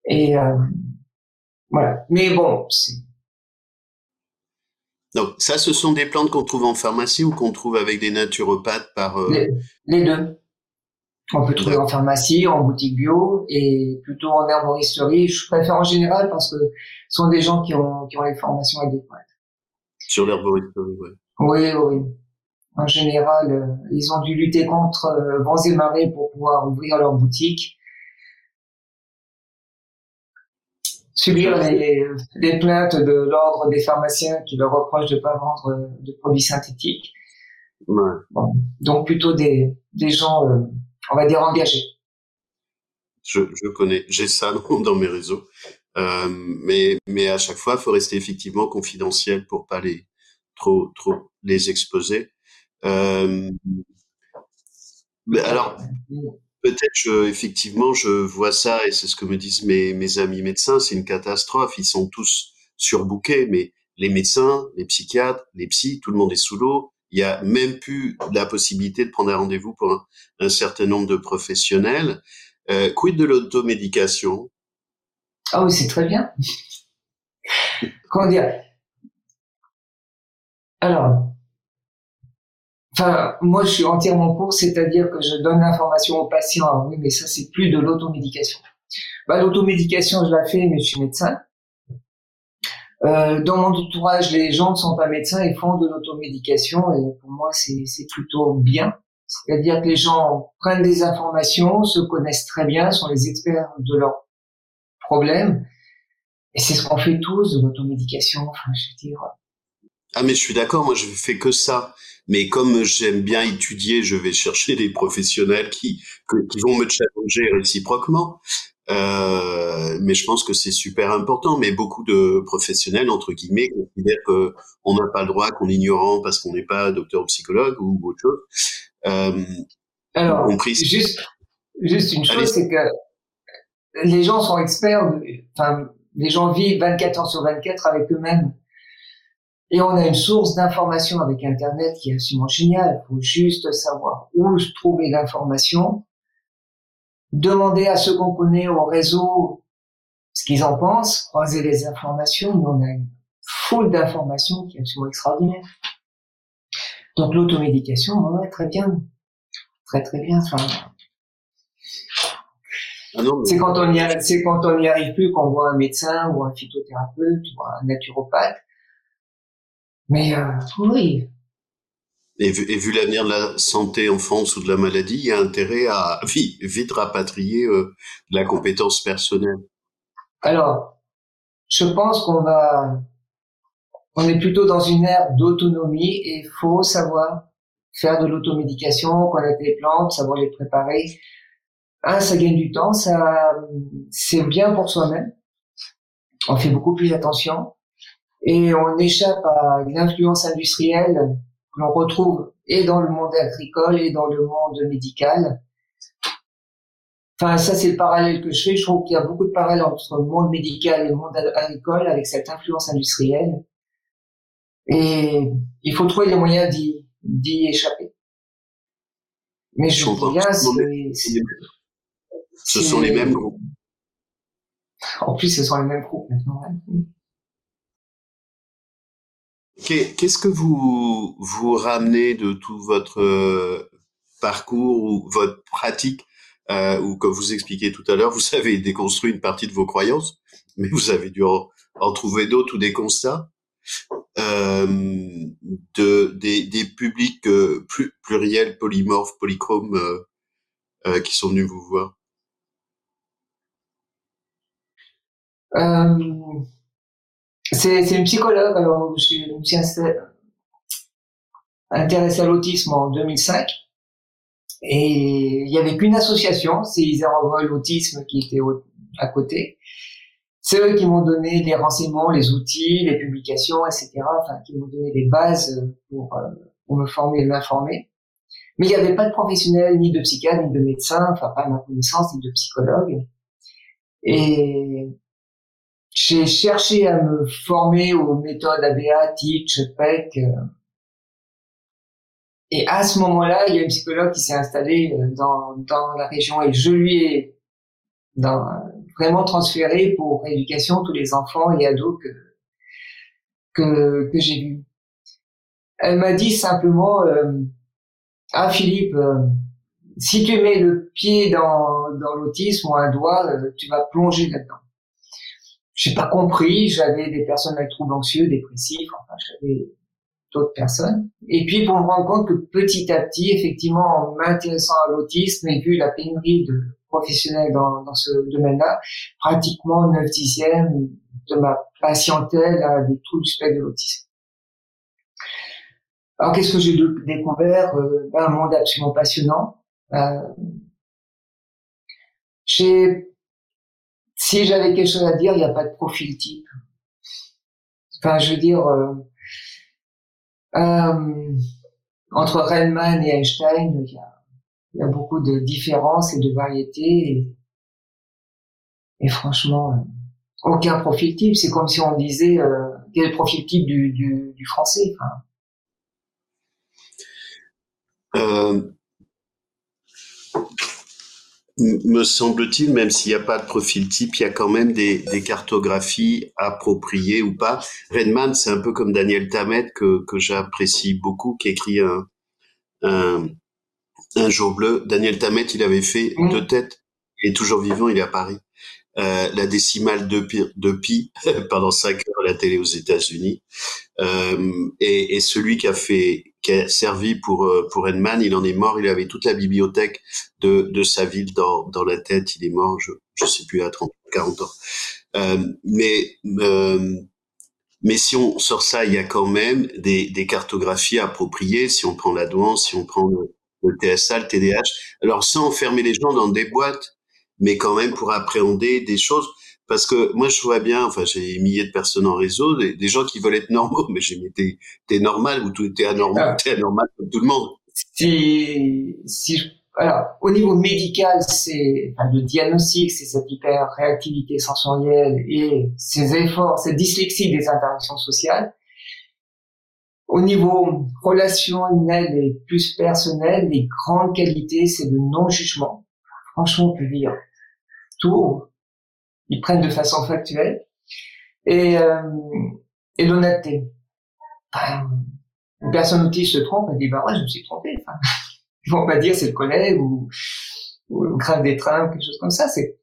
Speaker 1: Et euh, Voilà. Mais bon, c'est
Speaker 2: donc ça, ce sont des plantes qu'on trouve en pharmacie ou qu'on trouve avec des naturopathes par...
Speaker 1: Euh, les, deux. On peut trouver en pharmacie, en boutique bio et plutôt en herboristerie. Je préfère en général parce que ce sont des gens qui ont, qui ont les formations adéquates.
Speaker 2: Sur l'herboristerie, oui.
Speaker 1: Oui, oui. En général, euh, ils ont dû lutter contre euh, vents et marées pour pouvoir ouvrir leur boutique. subir les, les plaintes de l'ordre des pharmaciens qui leur reprochent de ne pas vendre euh, de produits synthétiques. donc plutôt des, des gens, euh, on va dire, engagés.
Speaker 2: Je, je connais, j'ai ça (laughs) dans, mes réseaux. Euh, mais, mais à chaque fois, il faut rester effectivement confidentiel pour pas les trop trop les exposer. Euh, mais alors, Peut-être, effectivement, je vois ça et c'est ce que me disent mes, mes amis médecins. C'est une catastrophe. Ils sont tous surbookés, mais les médecins, les psychiatres, les psys, tout le monde est sous l'eau. Il y a même plus la possibilité de prendre un rendez-vous pour un, certain nombre de professionnels. Euh, quid de l'automédication?
Speaker 1: Ah oui, c'est très bien. Comment dire? Alors, Enfin, moi, je suis entièrement pour, c'est-à-dire que je donne l'information aux patients. Ah oui, mais ça, c'est plus de l'automédication. Bah, l'automédication, je la fais, mais je suis médecin. Euh, dans mon entourage, les gens ne sont pas médecins et font de l'automédication, et pour moi, c'est plutôt bien. C'est-à-dire que les gens prennent des informations, se connaissent très bien, sont les experts de leurs problèmes, et c'est ce qu'on fait tous de l'automédication. Enfin, je veux dire.
Speaker 2: Ah, mais je suis d'accord. Moi, je fais que ça. Mais comme j'aime bien étudier, je vais chercher des professionnels qui, qui vont me challenger réciproquement. Euh, mais je pense que c'est super important. Mais beaucoup de professionnels, entre guillemets, considèrent qu'on n'a pas le droit, qu'on est ignorant parce qu'on n'est pas docteur ou psychologue ou autre chose.
Speaker 1: Euh, Alors, juste, juste une chose, c'est que les gens sont experts, enfin, les gens vivent 24 heures sur 24 avec eux-mêmes. Et on a une source d'information avec Internet qui est absolument géniale. Il faut juste savoir où trouver l'information, demander à ceux qu'on connaît au réseau ce qu'ils en pensent, croiser les informations. Nous, on a une foule d'informations qui est absolument extraordinaire. Donc l'automédication, ouais, très bien. Très très bien. Enfin, ah c'est quand on y c'est quand on n'y arrive plus qu'on voit un médecin ou un phytothérapeute ou un naturopathe mais euh, oui.
Speaker 2: Et vu, l'avenir de la santé en France ou de la maladie, il y a intérêt à (laughs) vite, rapatrier euh, la compétence personnelle.
Speaker 1: Alors, je pense qu'on va, on est plutôt dans une ère d'autonomie et il faut savoir faire de l'automédication, connaître les plantes, savoir les préparer. Un, ça gagne du temps, ça, c'est bien pour soi-même. On fait beaucoup plus attention et on échappe à l'influence industrielle que l'on retrouve et dans le monde agricole et dans le monde médical. Enfin, ça, c'est le parallèle que je fais. Je trouve qu'il y a beaucoup de parallèles entre le monde médical et le monde agricole avec cette influence industrielle. Et il faut trouver les moyens d'y échapper.
Speaker 2: Mais je dis bien, c'est... Ce sont les mêmes groupes.
Speaker 1: En plus, ce sont les mêmes groupes maintenant.
Speaker 2: Qu'est-ce que vous vous ramenez de tout votre euh, parcours ou votre pratique euh, ou comme vous expliquez tout à l'heure, vous avez déconstruit une partie de vos croyances, mais vous avez dû en, trouver d'autres ou des constats euh, de des, des publics euh, pluriels, polymorphes, polychromes euh, qui sont venus vous voir?
Speaker 1: C'est, une psychologue. Alors, je me suis intéressé à l'autisme en 2005. Et il y avait qu'une association, c'est Isère l'autisme qui était à côté. C'est eux qui m'ont donné les renseignements, les outils, les publications, etc. Enfin, qui m'ont donné les bases pour, euh, pour me former et m'informer. Mais il n'y avait pas de professionnels, ni de psychiatre, ni de médecin, enfin pas à ma connaissance, ni de psychologue. Et j'ai cherché à me former aux méthodes ABA, Teach, PEC. Euh. Et à ce moment-là, il y a une psychologue qui s'est installée euh, dans, dans la région et je lui ai vraiment transféré pour éducation tous les enfants et ados que que, que j'ai vus. Elle m'a dit simplement euh, ah Philippe si tu mets le pied dans, dans l'autisme ou un doigt, tu vas plonger là-dedans. J'ai pas compris, j'avais des personnes avec troubles anxieux, dépressifs, enfin j'avais d'autres personnes. Et puis pour me rendre compte que petit à petit, effectivement, en m'intéressant à l'autisme et vu la pénurie de professionnels dans, dans ce domaine-là, pratiquement 9 dixièmes de ma patientèle a des troubles du spectre de l'autisme. Alors qu'est-ce que j'ai découvert? Euh, ben, Un monde absolument passionnant. Euh, j'ai si j'avais quelque chose à dire, il n'y a pas de profil type. Enfin, je veux dire, euh, euh, entre Reinman et Einstein, il y a, beaucoup de différences et de variétés. Et, franchement, euh, aucun profil type. C'est comme si on disait euh, quel profil type du, du, du français. Enfin.
Speaker 2: Me semble-t-il, même s'il n'y a pas de profil type, il y a quand même des, des cartographies appropriées ou pas. Redman, c'est un peu comme Daniel Tammet que, que j'apprécie beaucoup, qui écrit un, un, un, jour bleu. Daniel Tammet, il avait fait mmh. deux têtes. Il est toujours vivant, il est à Paris. Euh, la décimale de pi, de pi (laughs) pendant cinq heures à la télé aux États-Unis. Euh, et, et, celui qui a fait, qui a servi pour euh, pour Edman, il en est mort. Il avait toute la bibliothèque de, de sa ville dans, dans la tête. Il est mort, je je sais plus à 30 40 ans. Euh, mais euh, mais si on sort ça, il y a quand même des, des cartographies appropriées. Si on prend la douance, si on prend le, le TSA, le TDAH, alors sans enfermer les gens dans des boîtes mais quand même pour appréhender des choses. Parce que moi, je vois bien, enfin, j'ai milliers de personnes en réseau, des, des gens qui veulent être normaux, (laughs) mais j'ai mis t'es, t'es normal ou t'es anormal, ah. t'es anormal comme tout le monde.
Speaker 1: Si, si, alors, au niveau médical, c'est, enfin, le diagnostic, c'est cette hyper réactivité sensorielle et ces efforts, cette dyslexie des interactions sociales. Au niveau relationnel et plus personnel, les grandes qualités, c'est le non-jugement. Franchement, on peut dire tout, ils prennent de façon factuelle, et, euh, et l'honnêteté. une personne autiste se trompe, elle dit bah ouais, je me suis trompé. Enfin, (laughs) ils vont pas dire c'est le collègue ou, ou grave des trains, quelque chose comme ça. C'est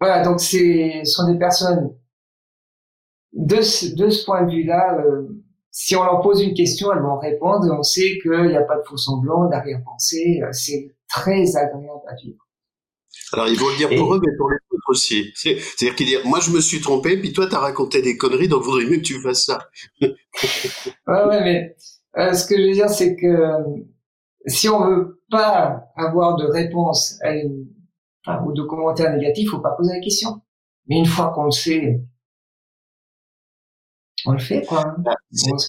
Speaker 1: voilà, donc c'est ce sont des personnes de ce, de ce point de vue-là. Euh, si on leur pose une question, elles vont répondre et on sait qu'il n'y a pas de faux semblant, d'arrière-pensée. Euh, c'est très agréable à vivre.
Speaker 2: Alors, ils vont le dire pour eux, mais pour les aussi. C'est-à-dire qu'ils disent, moi, je me suis trompé, puis toi, tu as raconté des conneries, donc vaudrait mieux que tu fasses ça.
Speaker 1: ouais, ouais, mais euh, ce que je veux dire, c'est que si on veut pas avoir de réponse à une, enfin, ou de commentaires négatifs, faut pas poser la question. Mais une fois qu'on le sait, on le fait, quoi.
Speaker 2: Ah,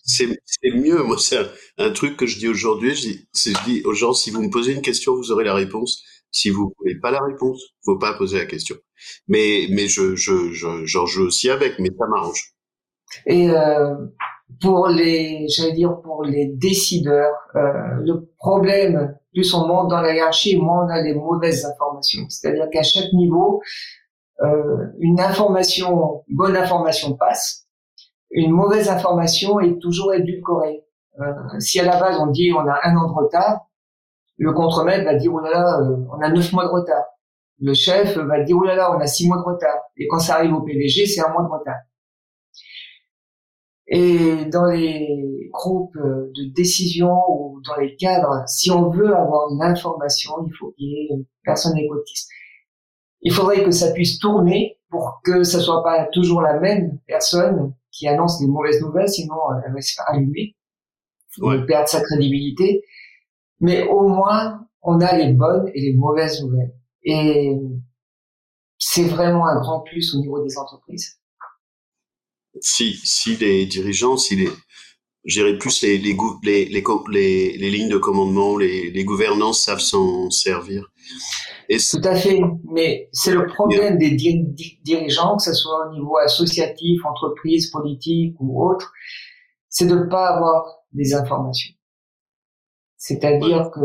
Speaker 2: c'est mieux. Moi, c'est un, un, truc que je dis aujourd'hui. Je dis, je dis aux gens, si vous me posez une question, vous aurez la réponse. Si vous voulez pas la réponse, faut pas poser la question. Mais mais je je j'en joue aussi avec, mais ça m'arrange.
Speaker 1: Et euh, pour les, j'allais dire pour les décideurs, euh, le problème, plus on monte dans la hiérarchie, moins on a les mauvaises informations. C'est-à-dire qu'à chaque niveau, euh, une information, bonne information passe, une mauvaise information est toujours édulcorée. Euh, si à la base on dit on a un an de retard, le contremaître va dire, oh là là, euh, on a neuf mois de retard. Le chef va dire, oh là là, on a six mois de retard. Et quand ça arrive au PDG, c'est un mois de retard. Et dans les groupes de décision ou dans les cadres, si on veut avoir l'information, il faut qu'il y ait une personne écotiste. Il faudrait que ça puisse tourner pour que ça soit pas toujours la même personne qui annonce des mauvaises nouvelles, sinon elle va se faire allumer, ouais. perdre sa crédibilité mais au moins on a les bonnes et les mauvaises nouvelles. Et c'est vraiment un grand plus au niveau des entreprises.
Speaker 2: Si, si les dirigeants, si les, j'irais plus les, les, les, les, les, lignes de commandement, les, les gouvernances savent s'en servir.
Speaker 1: Et Tout à fait, mais c'est le problème des dirigeants, que ce soit au niveau associatif, entreprise, politique ou autre, c'est de ne pas avoir des informations. C'est-à-dire que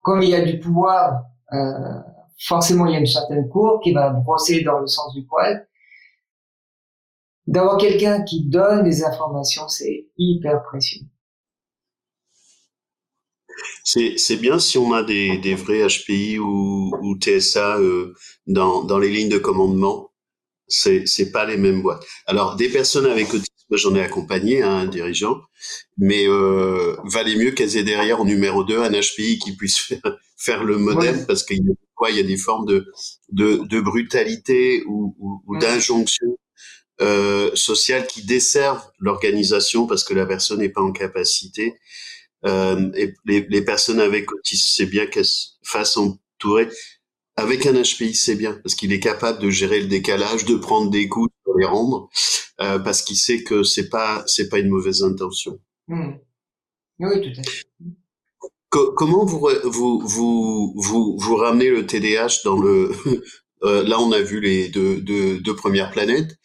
Speaker 1: comme il y a du pouvoir, euh, forcément il y a une certaine cour qui va brosser dans le sens du poil. D'avoir quelqu'un qui donne des informations, c'est hyper précieux.
Speaker 2: C'est bien si on a des, des vrais HPI ou, ou TSA euh, dans, dans les lignes de commandement. C'est pas les mêmes boîtes. Alors des personnes avec autisme, j'en ai accompagné hein, un dirigeant, mais euh, valait mieux qu'elles aient derrière en numéro 2 un HPI qui puisse faire, faire le modèle parce qu'il y a quoi il y a des formes de de, de brutalité ou, ou, ou d'injonction euh, sociale qui desservent l'organisation parce que la personne n'est pas en capacité. Euh, et les, les, personnes avec autisme, c'est bien qu'elles fassent entourer. Avec un HPI, c'est bien parce qu'il est capable de gérer le décalage, de prendre des coups, de les rendre, euh, parce qu'il sait que c'est pas c'est pas une mauvaise intention.
Speaker 1: Mmh. Oui, tout à fait.
Speaker 2: comment vous, vous vous vous vous ramenez le TDAH dans le (laughs) euh, là on a vu les deux, deux, deux premières planètes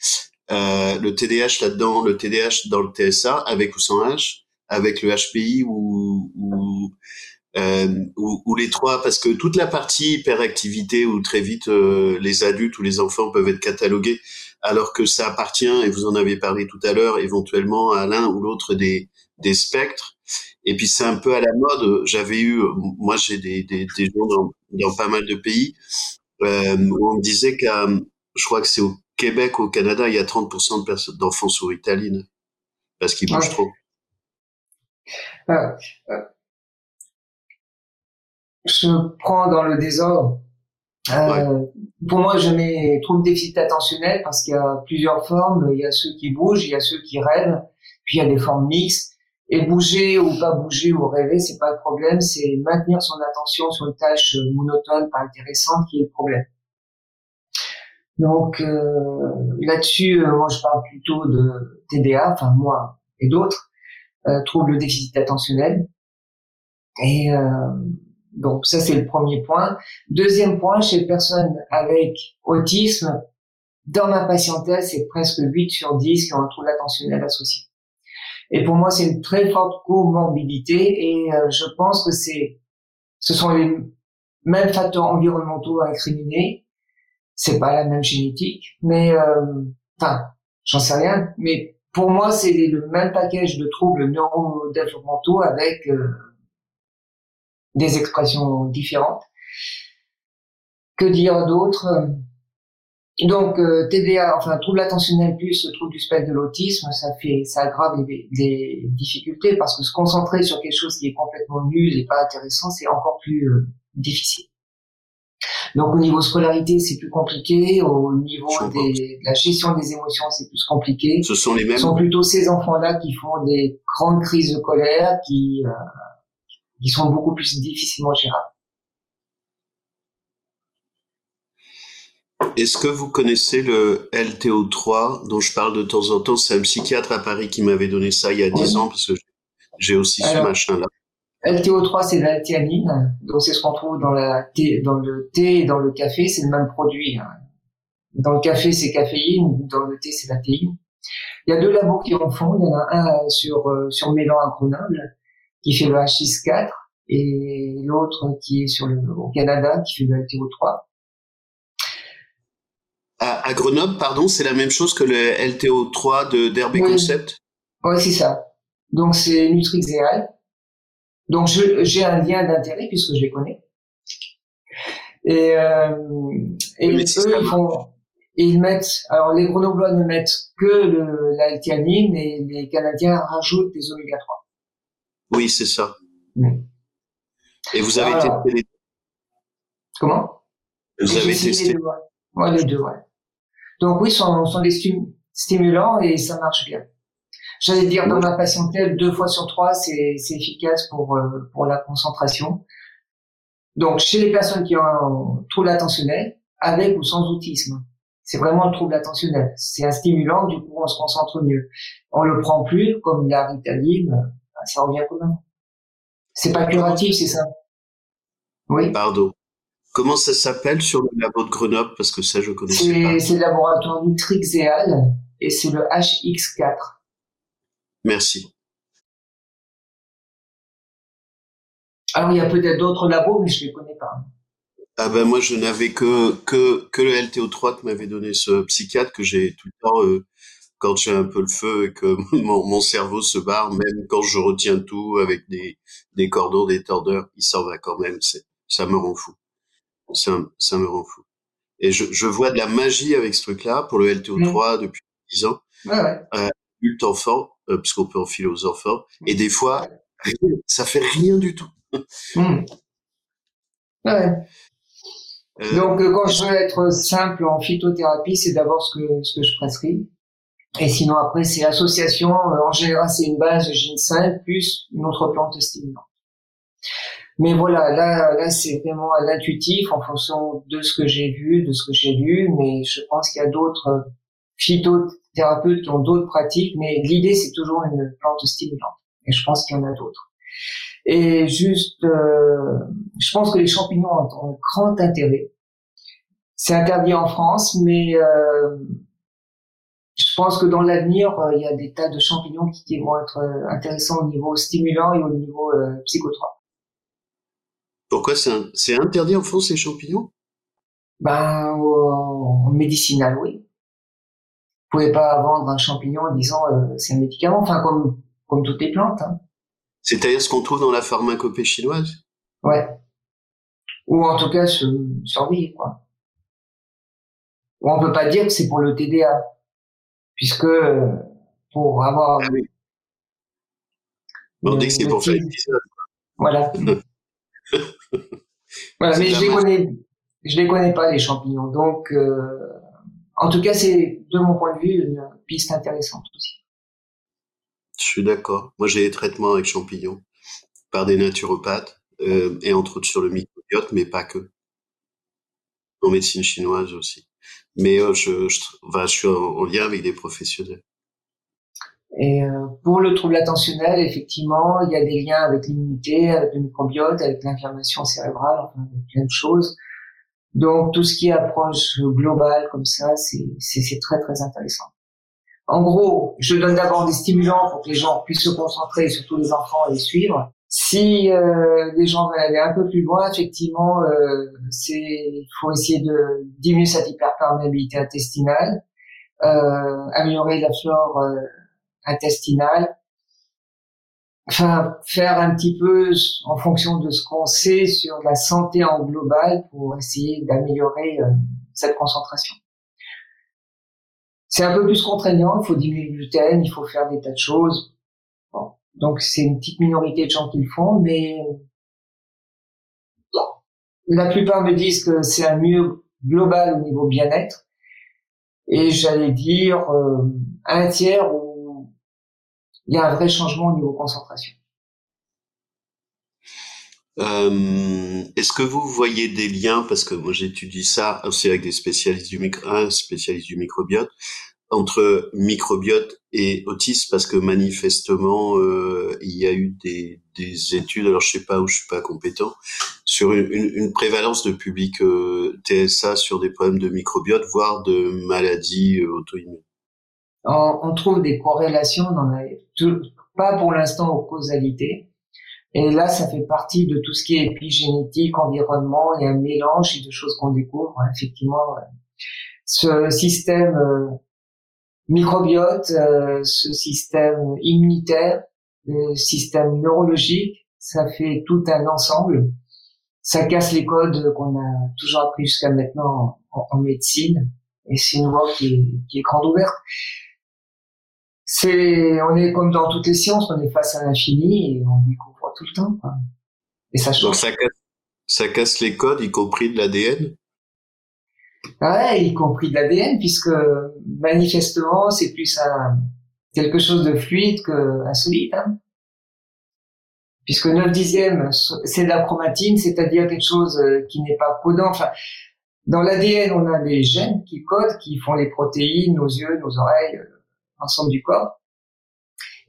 Speaker 2: euh, le TDAH là-dedans le TDAH dans le TSA avec ou sans H avec le HPI ou, ou, euh, ou, ou, les trois, parce que toute la partie hyperactivité où très vite euh, les adultes ou les enfants peuvent être catalogués, alors que ça appartient, et vous en avez parlé tout à l'heure, éventuellement à l'un ou l'autre des, des spectres. Et puis c'est un peu à la mode. J'avais eu, moi j'ai des, des, des gens dans, dans, pas mal de pays, euh, où on me disait qu'à, je crois que c'est au Québec, au Canada, il y a 30% d'enfants sous Ritaline, parce qu'ils bougent trop.
Speaker 1: Euh, euh, je prends dans le désordre. Euh, Pour moi, je mets trouble déficit attentionnel parce qu'il y a plusieurs formes. Il y a ceux qui bougent, il y a ceux qui rêvent, puis il y a des formes mixtes. Et bouger ou pas bouger ou rêver, c'est pas le problème, c'est maintenir son attention sur une tâche monotone, pas intéressante, qui est le problème. Donc euh, là-dessus, moi je parle plutôt de TDA, enfin moi et d'autres, euh, trouble déficit attentionnel. Et euh, donc ça c'est le premier point. Deuxième point, chez les personnes avec autisme, dans ma patientèle, c'est presque 8 sur 10 qui ont un trouble attentionnel associé. Et pour moi, c'est une très forte comorbidité et euh, je pense que c'est, ce sont les mêmes facteurs environnementaux à incriminer. C'est pas la même génétique, mais euh, enfin, j'en sais rien, mais pour moi, c'est le même package de troubles neurodéveloppementaux avec euh, des expressions différentes. Que dire d'autre Donc euh, TDA, enfin trouble attentionnel plus trouble du spectre de l'autisme, ça fait, ça aggrave les, difficultés parce que se concentrer sur quelque chose qui est complètement nul et pas intéressant, c'est encore plus euh, difficile. Donc au niveau scolarité, c'est plus compliqué. Au niveau de la gestion des émotions, c'est plus compliqué.
Speaker 2: Ce sont les mêmes.
Speaker 1: Ce sont plutôt ces enfants-là qui font des grandes crises de colère, qui euh, qui sont beaucoup plus difficilement gérables.
Speaker 2: Est-ce que vous connaissez le LTO3 dont je parle de temps en temps? C'est un psychiatre à Paris qui m'avait donné ça il y a dix ans parce que j'ai aussi ce machin-là.
Speaker 1: LTO3, c'est l'althéanine, donc c'est ce qu'on trouve dans, la thé, dans le thé et dans le café, c'est le même produit. Hein. Dans le café, c'est caféine, dans le thé, c'est la théine. Il y a deux labos qui en font. Il y en a un sur euh, sur Mélan à Grenoble qui fait le H6-4 et l'autre qui est sur le au Canada qui fait le LTO3.
Speaker 2: À, Grenoble, pardon, c'est la même chose que le LTO3 de d'Herbe Concept?
Speaker 1: Oui, c'est ça. Donc c'est Nutrixéal donc j'ai un lien d'intérêt puisque je les connais. Et, euh, et eux, ils font, ils mettent, alors les grenoblois ne mettent que la et les Canadiens rajoutent des oméga 3.
Speaker 2: Oui, c'est ça. Mm. Et vous avez testé les deux
Speaker 1: Comment?
Speaker 2: Vous avez testé
Speaker 1: les deux, ouais. les deux, ouais. Donc oui, ce sont, sont des stimulants et ça marche bien. J'allais dire dans ma patientèle, deux fois sur trois, c'est efficace pour, euh, pour la concentration. Donc, chez les personnes qui ont un trouble attentionnel, avec ou sans autisme, c'est vraiment le trouble attentionnel. C'est un stimulant, du coup, on se concentre mieux. On le prend plus, comme la ritaline, ça revient même. C'est pas curatif, c'est ça?
Speaker 2: Oui. Pardon. Comment ça s'appelle sur le labo de Grenoble? Parce que ça, je connais
Speaker 1: pas. C'est le laboratoire Nutrixéal et c'est le HX4.
Speaker 2: Merci.
Speaker 1: Alors, il y a peut-être d'autres labos, mais je ne les connais pas.
Speaker 2: Ah ben moi je n'avais que que que le LTO3 que m'avait donné ce psychiatre que j'ai tout le temps euh, quand j'ai un peu le feu et que (laughs) mon, mon, cerveau se barre même quand je retiens tout avec des des cordons des tordeurs il s'en va quand même ça me rend fou ça ça me rend fou et je, je vois de la magie avec ce truc là pour le LTO3 mmh. depuis 10 ans
Speaker 1: ouais, ouais. Euh,
Speaker 2: adulte enfant euh, parce qu'on peut enfiler aux enfants et des fois (laughs) ça fait rien du tout mmh.
Speaker 1: ouais. Euh, Donc, euh, quand je veux être simple en phytothérapie, c'est d'abord ce que, ce que je prescris. Et sinon, après, c'est association. Euh, en général, c'est une base de ginseng plus une autre plante stimulante. Mais voilà, là, là, c'est vraiment à l'intuitif en fonction de ce que j'ai vu, de ce que j'ai lu. Mais je pense qu'il y a d'autres phytothérapeutes qui ont d'autres pratiques. Mais l'idée, c'est toujours une plante stimulante. Et je pense qu'il y en a d'autres. Et juste, euh, je pense que les champignons ont un grand intérêt. C'est interdit en France, mais euh, je pense que dans l'avenir, euh, il y a des tas de champignons qui, vont être euh, intéressants au niveau stimulant et au niveau euh, psychotrope.
Speaker 2: Pourquoi c'est interdit en France les champignons?
Speaker 1: Ben, en médicinal, oui. Vous pouvez pas vendre un champignon en disant c'est un médicament, enfin comme comme toutes les plantes. Hein.
Speaker 2: C'est-à-dire ce qu'on trouve dans la pharmacopée chinoise?
Speaker 1: Ouais. Ou en tout cas surveiller, quoi. Ou on peut pas dire que c'est pour le TDA, puisque pour avoir...
Speaker 2: Ah oui. On dit que c'est pour faire l'épisode.
Speaker 1: Voilà. (laughs) voilà, mais je les connais, je les connais pas les champignons, donc euh, en tout cas c'est de mon point de vue une piste intéressante aussi.
Speaker 2: Je suis d'accord. Moi, j'ai des traitements avec champignons par des naturopathes euh, et entre autres sur le microbiote, mais pas que. En médecine chinoise aussi. Mais euh, je, je, suis en, lien avec des professionnels.
Speaker 1: Et euh, pour le trouble attentionnel, effectivement, il y a des liens avec l'immunité, avec le microbiote, avec l'inflammation cérébrale, enfin, plein de choses. Donc, tout ce qui est approche globale comme ça, c'est très, très intéressant. En gros, je donne d'abord des stimulants pour que les gens puissent se concentrer, surtout les enfants, et les suivre. Si euh, les gens veulent aller un peu plus loin, effectivement, euh, il faut essayer de diminuer cette hyperperméabilité intestinale, euh, améliorer la flore euh, intestinale, enfin faire un petit peu en fonction de ce qu'on sait sur la santé en global pour essayer d'améliorer euh, cette concentration. C'est un peu plus contraignant, il faut diminuer le gluten, il faut faire des tas de choses. Donc c'est une petite minorité de gens qui le font, mais la plupart me disent que c'est un mieux global au niveau bien-être. Et j'allais dire euh, un tiers où il y a un vrai changement au niveau concentration.
Speaker 2: Euh, Est-ce que vous voyez des liens, parce que moi j'étudie ça aussi avec des spécialistes du microbiote, entre microbiote et autisme, parce que manifestement euh, il y a eu des, des, études, alors je sais pas où je suis pas compétent, sur une, prévalence de public euh, TSA sur des problèmes de microbiote, voire de maladies euh, auto-immunes.
Speaker 1: On, trouve des corrélations, on en a tout, pas pour l'instant aux causalités, et là, ça fait partie de tout ce qui est épigénétique, environnement, et un mélange de choses qu'on découvre. Hein, effectivement, ce système euh, microbiote, euh, ce système immunitaire, le système neurologique, ça fait tout un ensemble. Ça casse les codes qu'on a toujours appris jusqu'à maintenant en, médecine, et c'est une voie qui est, qui est grande ouverte c'est, on est comme dans toutes les sciences, on est face à l'infini et on découvre tout le temps. Quoi.
Speaker 2: Et ça change. Donc ça casse, ça casse les codes, y compris de l'ADN.
Speaker 1: Ouais, y compris de l'ADN, puisque manifestement c'est plus un quelque chose de fluide qu'un solide. Hein. Puisque 9 dixièmes, c'est de la chromatine, c'est-à-dire quelque chose euh, qui n'est pas codant. Enfin, dans l'ADN, on a des gènes qui codent, qui font les protéines, nos yeux, nos oreilles, euh, l'ensemble du corps.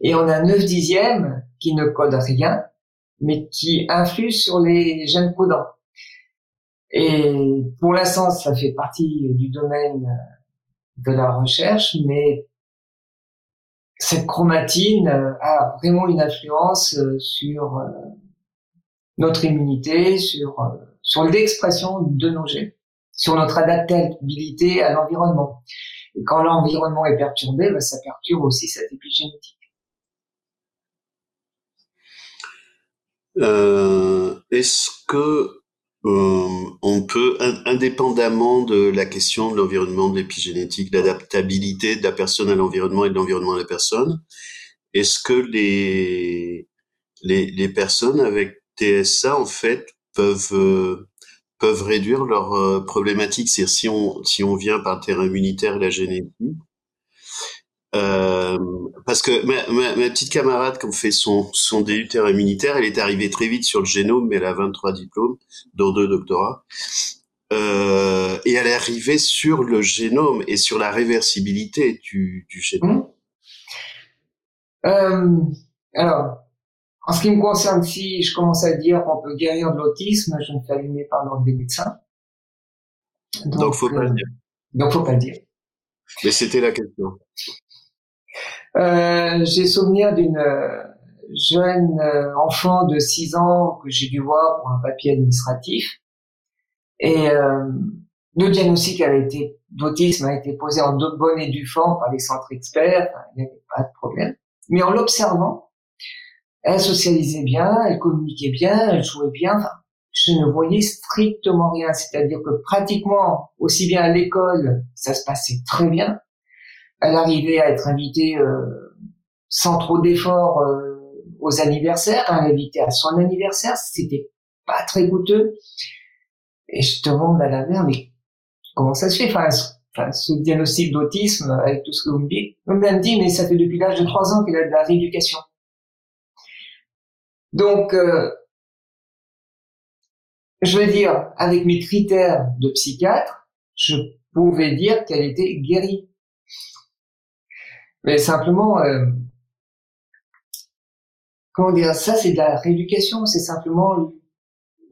Speaker 1: Et on a 9 dixièmes qui ne codent rien, mais qui influent sur les gènes codants. Et pour l'instant, ça fait partie du domaine de la recherche, mais cette chromatine a vraiment une influence sur notre immunité, sur sur l'expression de nos gènes, sur notre adaptabilité à l'environnement. Et quand l'environnement est perturbé, ben, ça perturbe aussi cette épigénétique.
Speaker 2: Euh, Est-ce que euh, on peut, indépendamment de la question de l'environnement, de l'épigénétique, l'adaptabilité de la personne à l'environnement et de l'environnement à la personne, est-ce que les, les, les, personnes avec TSA, en fait, peuvent, euh, peuvent réduire leurs euh, problématiques C'est-à-dire, si on, si on vient par le terrain immunitaire et la génétique, euh, parce que ma, ma, ma, petite camarade, qui fait son, son DU terrain immunitaire, elle est arrivée très vite sur le génome, mais elle a 23 diplômes, dont deux doctorats. Euh, et elle est arrivée sur le génome et sur la réversibilité du, du génome.
Speaker 1: Euh, alors, en ce qui me concerne, si je commence à dire qu'on peut guérir de l'autisme, je me fais allumer par l'ordre des médecins.
Speaker 2: Donc, donc faut pas le dire.
Speaker 1: Donc, faut pas le dire.
Speaker 2: Mais c'était la question.
Speaker 1: Euh, j'ai souvenir d'une euh, jeune euh, enfant de 6 ans que j'ai dû voir pour un papier administratif. Et euh, le diagnostic avait été d'autisme a été posé en de bonne et due forme par les centres experts. il n'y avait pas de problème. Mais en l'observant, elle socialisait bien, elle communiquait bien, elle jouait bien. Je ne voyais strictement rien. C'est-à-dire que pratiquement, aussi bien à l'école, ça se passait très bien, elle arrivait à être invitée euh, sans trop d'efforts euh, aux anniversaires. Elle invitait à son anniversaire, c'était pas très coûteux. Et je te demande à la mère, mais comment ça se fait enfin, ce, diagnostic d'autisme avec tout ce que vous me dites? Elle me dit, mais ça fait depuis l'âge de trois ans qu'elle a de la rééducation. Donc, euh, je veux dire, avec mes critères de psychiatre, je pouvais dire qu'elle était guérie. Mais simplement, euh, comment dire, ça c'est de la rééducation, c'est simplement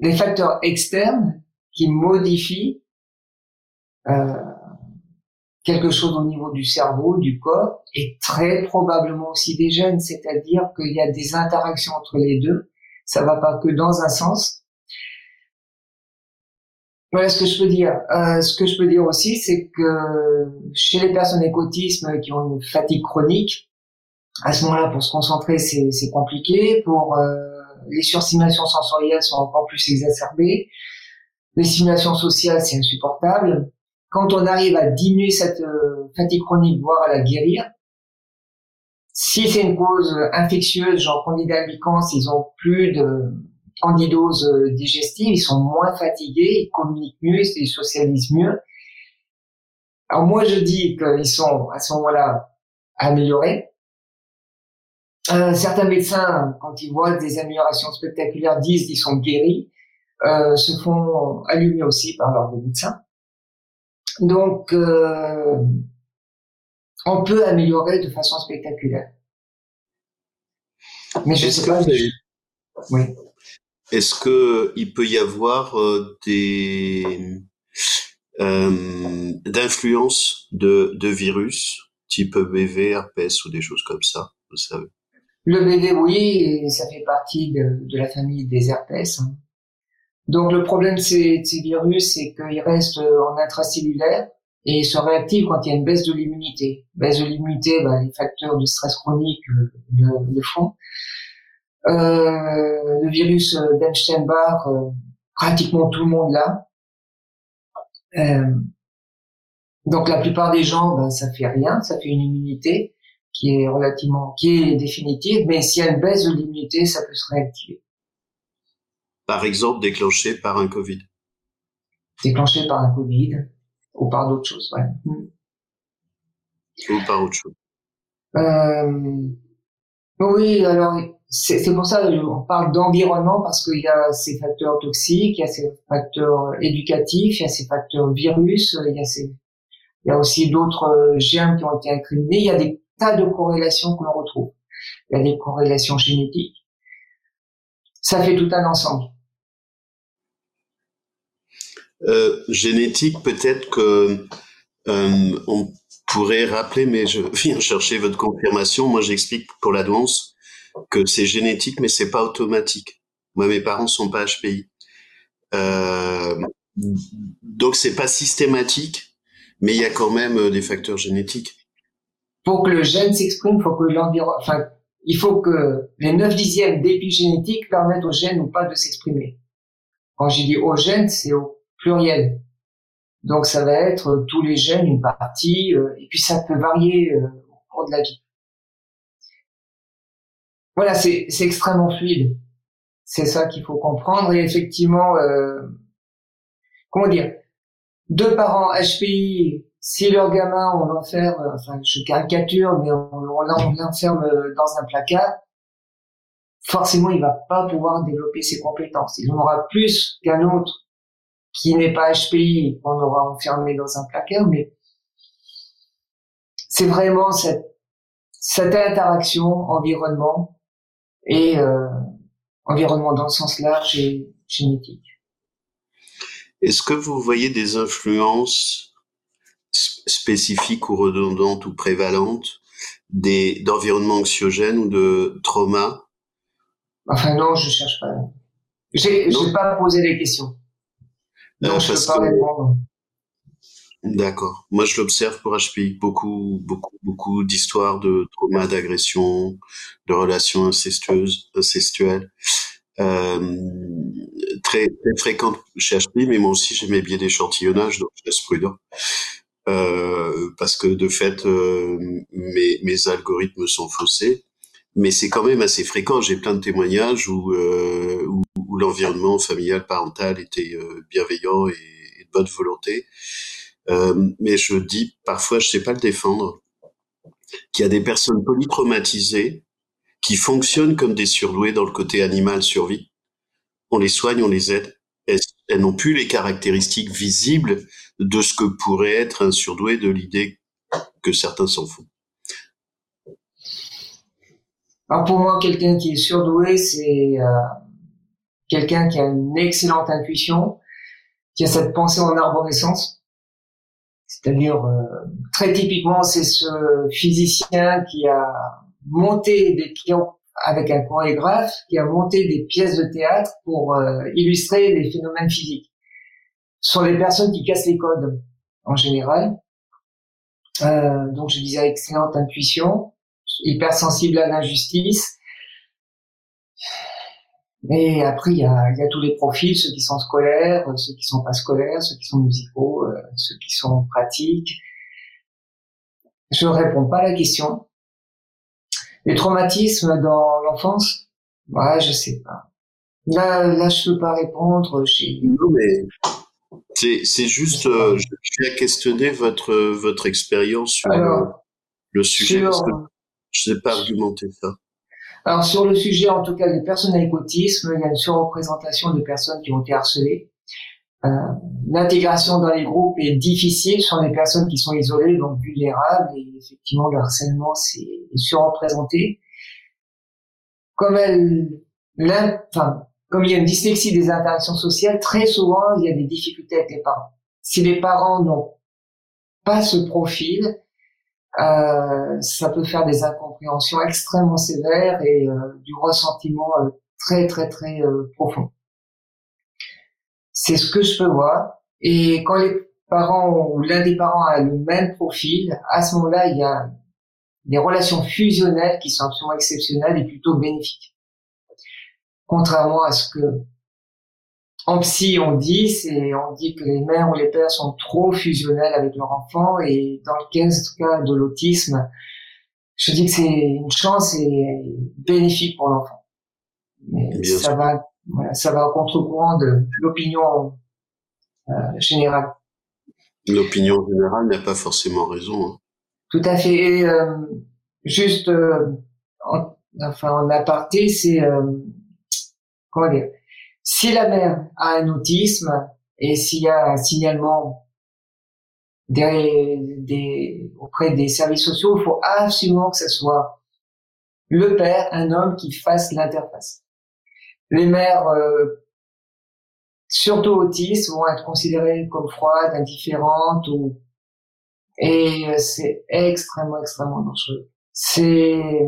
Speaker 1: les facteurs externes qui modifient euh, quelque chose au niveau du cerveau, du corps, et très probablement aussi des gènes, c'est-à-dire qu'il y a des interactions entre les deux. Ça va pas que dans un sens, voilà ce que je peux dire. Euh, ce que je peux dire aussi, c'est que chez les personnes avec autisme qui ont une fatigue chronique, à ce moment-là, pour se concentrer, c'est compliqué. Pour euh, les surstimations sensorielles sont encore plus exacerbées. Les stimulations sociales, c'est insupportable. Quand on arrive à diminuer cette euh, fatigue chronique, voire à la guérir, si c'est une cause infectieuse, genre candida albicans, ils ont plus de candidose euh, digestive, ils sont moins fatigués, ils communiquent mieux, ils socialisent mieux. Alors moi, je dis qu'ils sont à ce moment-là améliorés. Euh, certains médecins, quand ils voient des améliorations spectaculaires, disent qu'ils sont guéris, euh, se font allumer aussi par leurs médecins. Donc, euh, on peut améliorer de façon spectaculaire.
Speaker 2: Mais je sais pas. Oui. Est-ce que il peut y avoir euh, des euh, d'influence de, virus type BV, herpès ou des choses comme ça, vous savez?
Speaker 1: Le BV, oui, ça fait partie de, la famille des herpès. Hein. Donc le problème de ces, virus, c'est qu'ils restent en intracellulaire et se réactivent quand il y a une baisse de l'immunité. Baisse de l'immunité, ben, les facteurs de stress chronique euh, le font. Euh, le virus d'Epstein-Barr, euh, pratiquement tout le monde l'a. Euh, donc la plupart des gens, ben, ça fait rien, ça fait une immunité qui est relativement, qui est définitive, mais a une baisse de l'immunité, ça peut se réactiver.
Speaker 2: Par exemple, déclenché par un Covid.
Speaker 1: Déclenché par un Covid ou par d'autres choses, ouais.
Speaker 2: Ou par autre chose.
Speaker 1: Euh, oui, alors c'est pour ça qu'on parle d'environnement parce qu'il y a ces facteurs toxiques, il y a ces facteurs éducatifs, il y a ces facteurs virus, il y a, ces, il y a aussi d'autres euh, germes qui ont été incriminés. Il y a des tas de corrélations que l'on retrouve. Il y a des corrélations génétiques. Ça fait tout un ensemble.
Speaker 2: Euh, génétique, peut-être que euh, on pourrais rappeler, mais je (laughs) viens chercher votre confirmation. Moi, j'explique pour la danse que c'est génétique, mais c'est pas automatique. Moi, mes parents sont pas HPI. Euh, donc c'est pas systématique, mais il y a quand même euh, des facteurs génétiques.
Speaker 1: Pour que le gène s'exprime, que l'environnement, il faut que les 9 dixièmes d'épigénétique permettent au gène ou pas de s'exprimer. Quand j'ai dit au gène, c'est au pluriel. Donc ça va être tous les gènes, une partie, euh, et puis ça peut varier euh, au cours de la vie. Voilà, c'est extrêmement fluide. C'est ça qu'il faut comprendre. Et effectivement, euh, comment dire, deux parents HPI, si leur gamin, on l'enferme, enfin, je caricature, mais on, l'enferme dans un placard, forcément, il va pas pouvoir développer ses compétences. Il en aura plus qu'un autre qui n'est pas HPI, qu'on aura enfermé dans un placard, mais c'est vraiment cette, cette interaction environnement et euh, environnement dans le sens large et génétique.
Speaker 2: Est-ce que vous voyez des influences spécifiques ou redondantes ou prévalentes des d'environnement anxiogène ou de trauma
Speaker 1: Enfin non, je cherche pas. J'ai pas posé les questions. Non, je peux pas répondre.
Speaker 2: D'accord. Moi, je l'observe pour HPI. Beaucoup, beaucoup, beaucoup d'histoires de trauma, d'agression, de relations incestueuses, incestuelles. Euh, très, très fréquentes chez HPI, mais moi aussi, j'ai mes biais d'échantillonnage, donc je reste prudent. Euh, parce que de fait, euh, mes, mes algorithmes sont faussés. Mais c'est quand même assez fréquent. J'ai plein de témoignages où, euh, où, où l'environnement familial, parental était euh, bienveillant et, de bonne volonté. Euh, mais je dis parfois, je sais pas le défendre, qu'il y a des personnes polytraumatisées qui fonctionnent comme des surdoués dans le côté animal survie. On les soigne, on les aide. Elles, n'ont plus les caractéristiques visibles de ce que pourrait être un surdoué de l'idée que certains s'en font?
Speaker 1: Alors pour moi, quelqu'un qui est surdoué, c'est euh, quelqu'un qui a une excellente intuition, qui a cette pensée en arborescence, c'est-à-dire, euh, très typiquement, c'est ce physicien qui a monté des, qui avec un chorégraphe, qui a monté des pièces de théâtre pour euh, illustrer les phénomènes physiques. Ce sont des personnes qui cassent les codes, en général. Euh, donc, je disais excellente intuition, hypersensible à l'injustice, mais après, il y a, y a, tous les profils, ceux qui sont scolaires, ceux qui sont pas scolaires, ceux qui sont musicaux, euh, ceux qui sont pratiques. Je réponds pas à la question. Les traumatismes dans l'enfance, ouais, je sais pas. Là, là, je peux pas répondre.
Speaker 2: Non, mais c'est, c'est juste, euh, je vais questionner votre votre expérience sur le sujet parce que je sais pas argumenter ça.
Speaker 1: Alors sur le sujet, en tout cas des personnes avec autisme, il y a une surreprésentation de personnes qui ont été harcelées. Euh, L'intégration dans les groupes est difficile sur les personnes qui sont isolées, donc vulnérables, et effectivement le harcèlement c'est surreprésenté. Comme elle, enfin, comme il y a une dyslexie des interactions sociales, très souvent il y a des difficultés avec les parents. Si les parents n'ont pas ce profil, euh, ça peut faire des incompréhensions extrêmement sévères et euh, du ressentiment euh, très très très profond. C'est ce que je peux voir. Et quand les parents ou l'un des parents a le même profil, à ce moment-là, il y a des relations fusionnelles qui sont absolument exceptionnelles et plutôt bénéfiques. Contrairement à ce que en psy, on dit, c'est, on dit que les mères ou les pères sont trop fusionnels avec leur enfant et dans le cas de l'autisme, je dis que c'est une chance et bénéfique pour l'enfant. Mais ça va, voilà, ça va au contre-courant de l'opinion euh, générale.
Speaker 2: L'opinion générale n'a pas forcément raison. Hein.
Speaker 1: Tout à fait. Et, euh, juste, euh, en, enfin, en aparté, c'est euh, comment dire si la mère a un autisme et s'il y a un signalement auprès des services sociaux, il faut absolument que ce soit le père, un homme, qui fasse l'interface. Les mères, euh, surtout autistes, vont être considérées comme froides, indifférentes ou et euh, c'est extrêmement extrêmement dangereux. C'est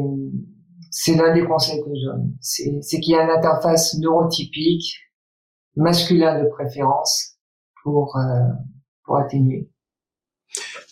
Speaker 1: c'est l'un des conseils que je donne. C'est qu'il y a une interface neurotypique masculin de préférence pour euh, pour atténuer.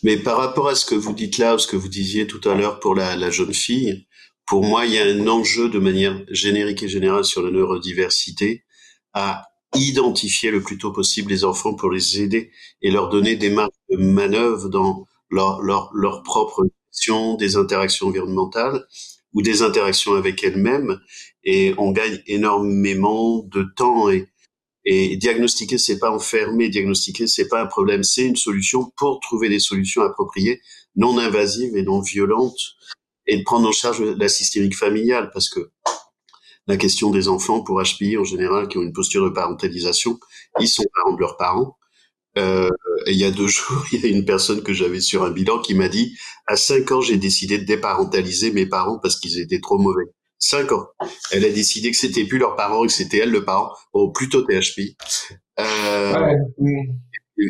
Speaker 2: Mais par rapport à ce que vous dites là, ou ce que vous disiez tout à l'heure pour la, la jeune fille, pour moi, il y a un enjeu de manière générique et générale sur la neurodiversité à identifier le plus tôt possible les enfants pour les aider et leur donner des marques de manœuvre dans leur, leur, leur propre gestion des interactions environnementales ou des interactions avec elles-mêmes. Et on gagne énormément de temps et, et diagnostiquer, c'est pas enfermer. Diagnostiquer, c'est pas un problème. C'est une solution pour trouver des solutions appropriées, non invasives et non violentes et de prendre en charge la systémique familiale parce que la question des enfants pour HPI en général qui ont une posture de parentalisation, ils sont parents de leurs parents. Euh, et il y a deux (laughs) jours, il y a une personne que j'avais sur un bilan qui m'a dit à cinq ans, j'ai décidé de déparentaliser mes parents parce qu'ils étaient trop mauvais. Cinq ans. Elle a décidé que c'était plus leurs parents et que c'était elle le parent. Bon, plutôt THP. Euh,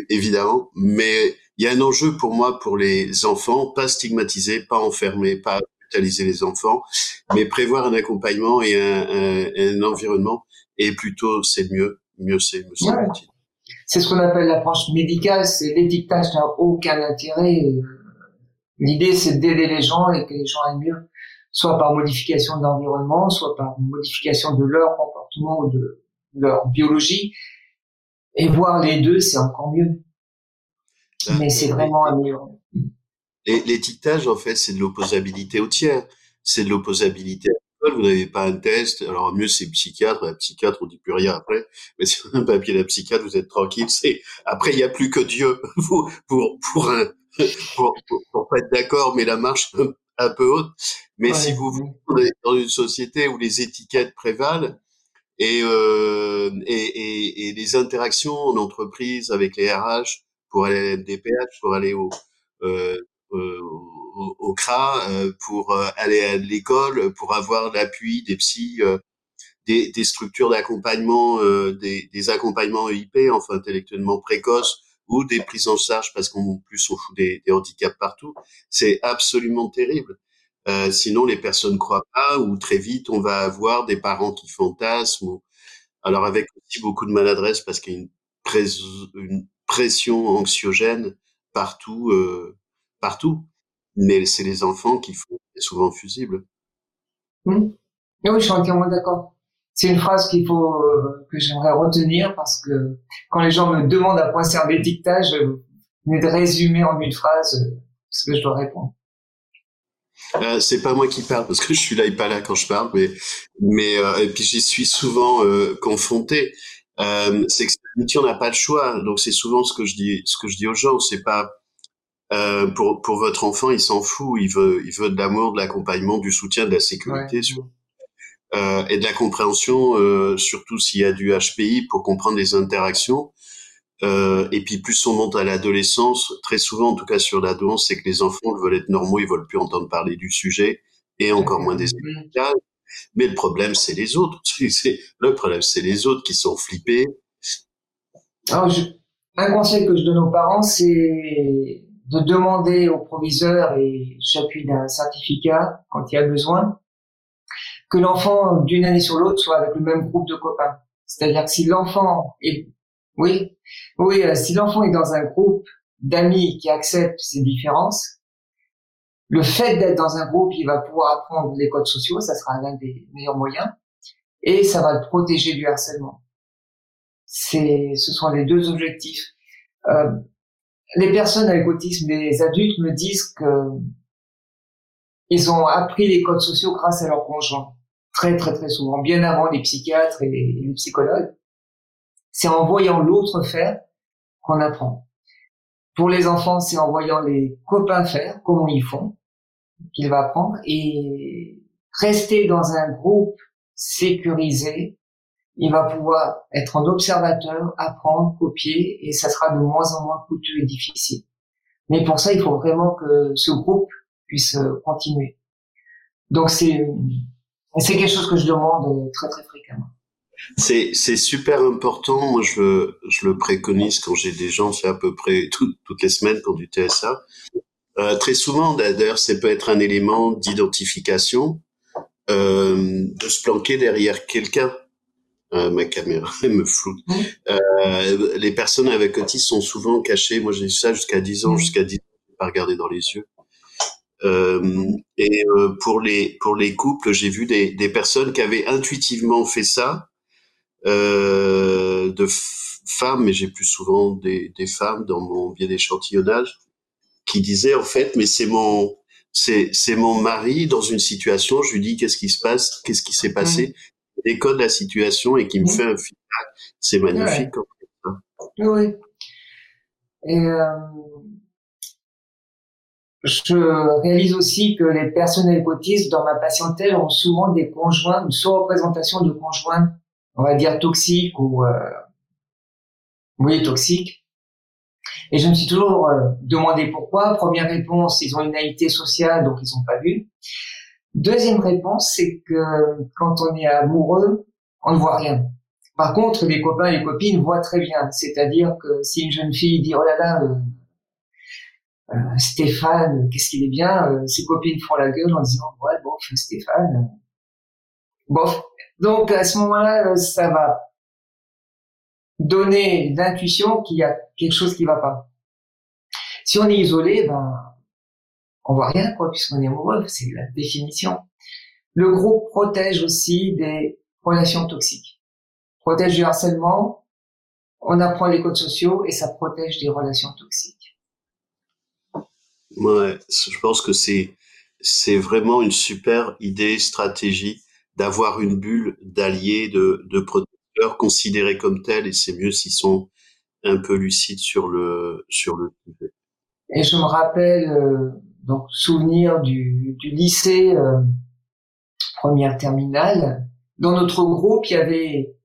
Speaker 2: Évidemment. Mais il y a un enjeu pour moi pour les enfants, pas stigmatiser, pas enfermer, pas brutaliser les enfants, mais prévoir un accompagnement et un, un, environnement. Et plutôt, c'est mieux. Mieux c'est, mieux c'est.
Speaker 1: C'est ce qu'on appelle l'approche médicale. C'est l'étiquetage n'a aucun intérêt. L'idée, c'est d'aider les gens et que les gens aillent mieux, soit par modification de l'environnement, soit par modification de leur comportement ou de leur biologie. Et voir les deux, c'est encore mieux. Ah, Mais c'est vraiment amélioré.
Speaker 2: L'étiquetage, en fait, c'est de l'opposabilité au tiers. C'est de l'opposabilité Vous n'avez pas un test. Alors, mieux, c'est psychiatre. La psychiatre, on dit plus rien après. Mais sur un papier de psychiatre, vous êtes tranquille. C'est, après, il n'y a plus que Dieu (laughs) pour, pour, pour un, pour, pour, pas être d'accord, mais la marche un peu haute. Mais si vous vous dans une société où les étiquettes prévalent, et, euh, et, et, et, les interactions en entreprise avec les RH pour aller à l'MDPH, pour aller au, euh, euh, au, au, CRA, euh, pour euh, aller à l'école, pour avoir l'appui des psys, des, des, structures d'accompagnement, des, des, accompagnements EIP, enfin intellectuellement précoces, ou des prises en charge parce qu'en plus on fout des, des handicaps partout. C'est absolument terrible. Euh, sinon, les personnes croient pas ou très vite, on va avoir des parents qui fantasment. Alors avec aussi beaucoup de maladresse parce qu'il y a une, une pression anxiogène partout, euh, partout. Mais c'est les enfants qui font souvent fusibles.
Speaker 1: Mmh. Oui, je suis entièrement d'accord. C'est une phrase qu'il faut euh, que j'aimerais retenir parce que quand les gens me demandent à quoi sert l'étiquetage, je de résumer en une phrase euh, ce que je dois répondre.
Speaker 2: Euh, c'est pas moi qui parle parce que je suis là et pas là quand je parle, mais mais euh, et puis j'y suis souvent euh, confronté. C'est que on n'a pas le choix, donc c'est souvent ce que je dis, ce que je dis aux gens, c'est pas euh, pour pour votre enfant, il s'en fout, il veut il veut de l'amour, de l'accompagnement, du soutien, de la sécurité. et de la compréhension, surtout s'il y a du HPI pour comprendre les interactions. Euh, et puis plus on monte à l'adolescence, très souvent, en tout cas sur l'adolescence, c'est que les enfants veulent être normaux, ils veulent plus entendre parler du sujet, et encore moins des médicales. Mais le problème, c'est les autres. (laughs) Le problème, c'est les autres qui sont flippés.
Speaker 1: Alors, un conseil que je donne aux parents, c'est de demander au proviseur et j'appuie d'un certificat quand il y a besoin que l'enfant d'une année sur l'autre soit avec le même groupe de copains. C'est-à-dire que si l'enfant est oui, oui. Euh, si l'enfant est dans un groupe d'amis qui acceptent ses différences, le fait d'être dans un groupe, il va pouvoir apprendre les codes sociaux, ça sera l'un des meilleurs moyens, et ça va le protéger du harcèlement. C'est, ce sont les deux objectifs. Euh, les personnes avec autisme, les adultes me disent que ils ont appris les codes sociaux grâce à leur conjoint, très très très souvent, bien avant les psychiatres et les psychologues. C'est en voyant l'autre faire qu'on apprend. Pour les enfants, c'est en voyant les copains faire, comment ils font, qu'il va apprendre. Et rester dans un groupe sécurisé, il va pouvoir être en observateur, apprendre, copier, et ça sera de moins en moins coûteux et difficile. Mais pour ça, il faut vraiment que ce groupe puisse continuer. Donc c'est c'est quelque chose que je demande très très fréquemment.
Speaker 2: C'est, c'est super important. Moi, je, je le préconise quand j'ai des gens, c'est à peu près (laughs) toutes les semaines pour du TSA. Euh, très souvent, d'ailleurs, ça peut être un élément d'identification, euh, de se planquer derrière quelqu'un. Euh, ma caméra (laughs) me floute. Euh, les personnes avec autisme sont souvent cachées. Moi, j'ai ça jusqu'à 10 ans. Jusqu'à 10 ans, pas regarder dans les yeux. Euh, et euh, pour les pour les couples, j'ai vu des, des personnes qui avaient intuitivement fait ça, euh, de femmes, mais j'ai plus souvent des, des femmes dans mon biais d'échantillonnage, qui disaient en fait, mais c'est mon c'est c'est mon mari dans une situation. Je lui dis qu'est-ce qui se passe, qu'est-ce qui s'est passé, il décode la situation et qui me fait un feedback. C'est magnifique.
Speaker 1: Fait. Oui. Et euh, je réalise aussi que les personnes avec autisme dans ma patientèle ont souvent des conjoints, une sous-représentation de conjoints, on va dire toxiques ou euh, oui toxiques. Et je me suis toujours euh, demandé pourquoi. Première réponse, ils ont une naïveté sociale, donc ils n'ont pas vu. Deuxième réponse, c'est que quand on est amoureux, on ne voit rien. Par contre, les copains et les copines voient très bien. C'est-à-dire que si une jeune fille dit oh là là, euh, euh, Stéphane, qu'est-ce qu'il est bien, euh, ses copines font la gueule en disant ouais bon Stéphane, bon. Donc à ce moment-là, ça va donner l'intuition qu'il y a quelque chose qui va pas. Si on est isolé, ben on voit rien quoi puisqu'on est amoureux, c'est la définition. Le groupe protège aussi des relations toxiques, protège du harcèlement, on apprend les codes sociaux et ça protège des relations toxiques.
Speaker 2: Ouais, je pense que c'est c'est vraiment une super idée, stratégie d'avoir une bulle d'alliés, de, de protecteurs considérés comme tels, et c'est mieux s'ils sont un peu lucides sur le sur le sujet.
Speaker 1: Et je me rappelle euh, donc souvenir du, du lycée euh, première terminale. Dans notre groupe, il y avait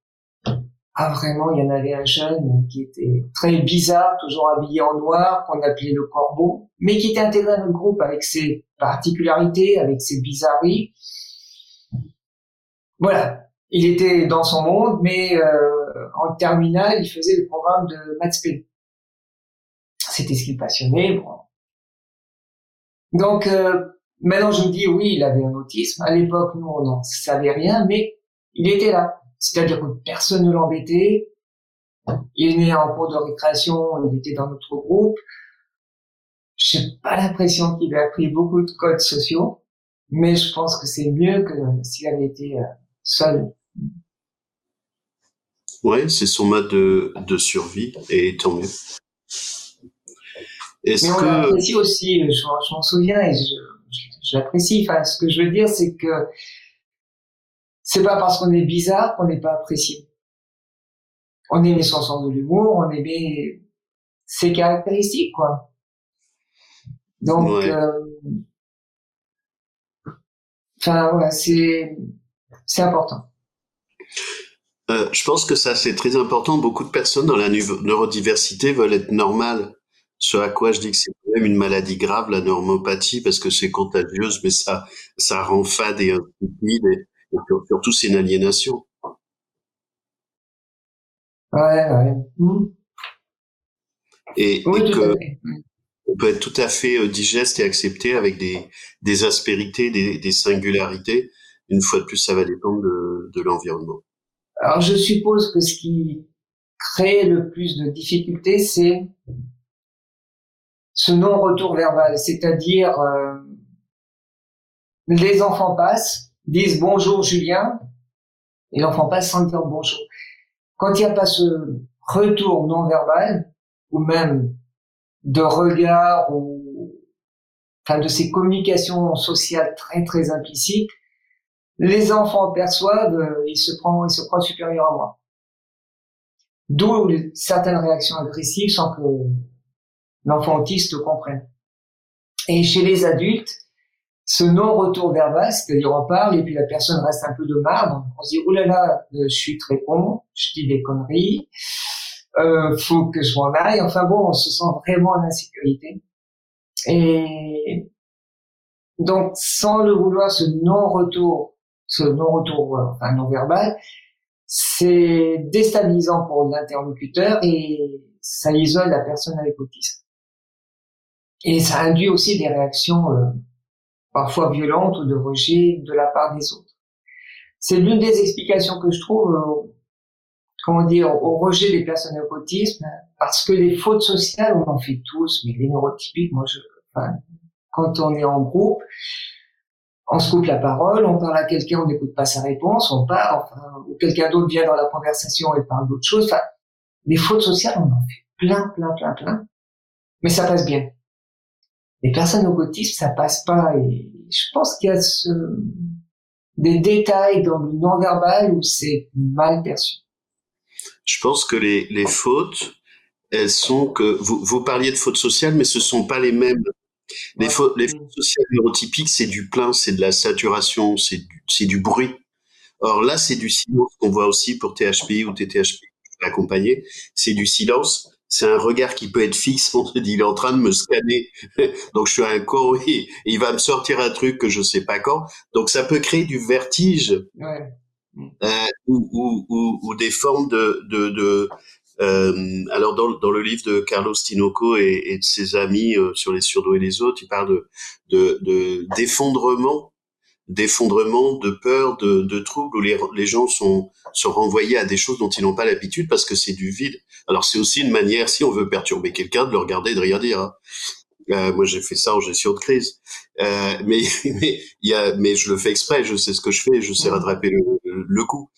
Speaker 1: ah vraiment, il y en avait un jeune qui était très bizarre, toujours habillé en noir, qu'on appelait le corbeau, mais qui était intégré à notre groupe avec ses particularités, avec ses bizarreries. Voilà, il était dans son monde, mais euh, en terminale, il faisait le programme de maths C'était ce qui passionnait. Bon. Donc euh, maintenant, je me dis oui, il avait un autisme. À l'époque, nous, on n'en savait rien, mais il était là. C'est-à-dire que personne ne l'embêtait. Il est né en cours de récréation, il était dans notre groupe. J'ai pas l'impression qu'il a appris beaucoup de codes sociaux, mais je pense que c'est mieux que s'il avait été euh, seul.
Speaker 2: Ouais, c'est son mode de, de survie, et tant mieux.
Speaker 1: Est-ce mais on que... l'apprécie aussi, je, m'en souviens et j'apprécie. Enfin, ce que je veux dire, c'est que c'est pas parce qu'on est bizarre qu'on n'est pas apprécié. On aimait son sens de l'humour, on aimait ses caractéristiques, quoi. Donc, euh, enfin, ouais, c'est, c'est important.
Speaker 2: Euh, je pense que ça, c'est très important. Beaucoup de personnes dans la neurodiversité veulent être normales. Ce à quoi je dis que c'est quand même une maladie grave, la normopathie, parce que c'est contagieuse, mais ça, ça rend fade et stupide. Et, surtout, c'est une aliénation.
Speaker 1: Ouais, ouais. Mmh.
Speaker 2: Et, que on peut être tout à fait euh, digeste et accepté avec des, des aspérités, des, des singularités. Une fois de plus, ça va dépendre de, de l'environnement.
Speaker 1: Alors, je suppose que ce qui crée le plus de difficultés, c'est ce non-retour verbal, c'est-à-dire euh, les enfants passent, disent bonjour Julien, et l'enfant passe sans dire bonjour. Quand il n'y a pas ce retour non verbal, ou même de regard, ou enfin de ces communications sociales très très implicites, les enfants perçoivent, euh, ils se prennent, ils se croient supérieurs à moi. D'où certaines réactions agressives sans que l'enfant autiste comprenne. Et chez les adultes, ce non-retour verbal, c'est-à-dire on parle et puis la personne reste un peu de marbre, on se dit, oh là là, euh, je suis très con, je dis des conneries, euh, faut que je m'en aille. Enfin bon, on se sent vraiment en insécurité. Et donc, sans le vouloir, ce non-retour, ce non-retour, euh, enfin non-verbal, c'est déstabilisant pour l'interlocuteur et ça isole la personne avec autisme. Et ça induit aussi des réactions euh, parfois violentes ou de rejet de la part des autres. C'est l'une des explications que je trouve euh, comment dire, au rejet des personnes au autisme, parce que les fautes sociales, on en fait tous, mais les neurotypiques, moi, je, enfin, quand on est en groupe, on se coupe la parole, on parle à quelqu'un, on n'écoute pas sa réponse, on part, enfin, ou quelqu'un d'autre vient dans la conversation et parle d'autre chose. Enfin, les fautes sociales, on en fait plein, plein, plein, plein, mais ça passe bien. Les personnes au autisme, ça passe pas, et je pense qu'il y a ce, des détails dans le non-verbal où c'est mal perçu.
Speaker 2: Je pense que les, les fautes, elles sont que vous, vous parliez de fautes sociales, mais ce sont pas les mêmes. Les, fautes, les fautes sociales neurotypiques, c'est du plein, c'est de la saturation, c'est du, c'est du bruit. Or là, c'est du silence qu'on voit aussi pour THP ou TTHP accompagné. C'est du silence. C'est un regard qui peut être fixe. On se dit, il est en train de me scanner. (laughs) Donc je suis un con et il va me sortir un truc que je sais pas quand. Donc ça peut créer du vertige. Ouais. Euh, ou, ou, ou, ou, des formes de, de, de euh, alors dans, dans, le livre de Carlos Tinoco et, et de ses amis euh, sur les surdoués et les autres, il parle de d'effondrement, de, d'effondrement, de peur, de, de troubles où les, les gens sont sont renvoyés à des choses dont ils n'ont pas l'habitude parce que c'est du vide. Alors c'est aussi une manière, si on veut perturber quelqu'un, de le regarder et de rien dire. Hein. Euh, moi, j'ai fait ça en gestion de crise, euh, mais (laughs) mais y a, mais je le fais exprès. Je sais ce que je fais. Je sais rattraper le, le coup.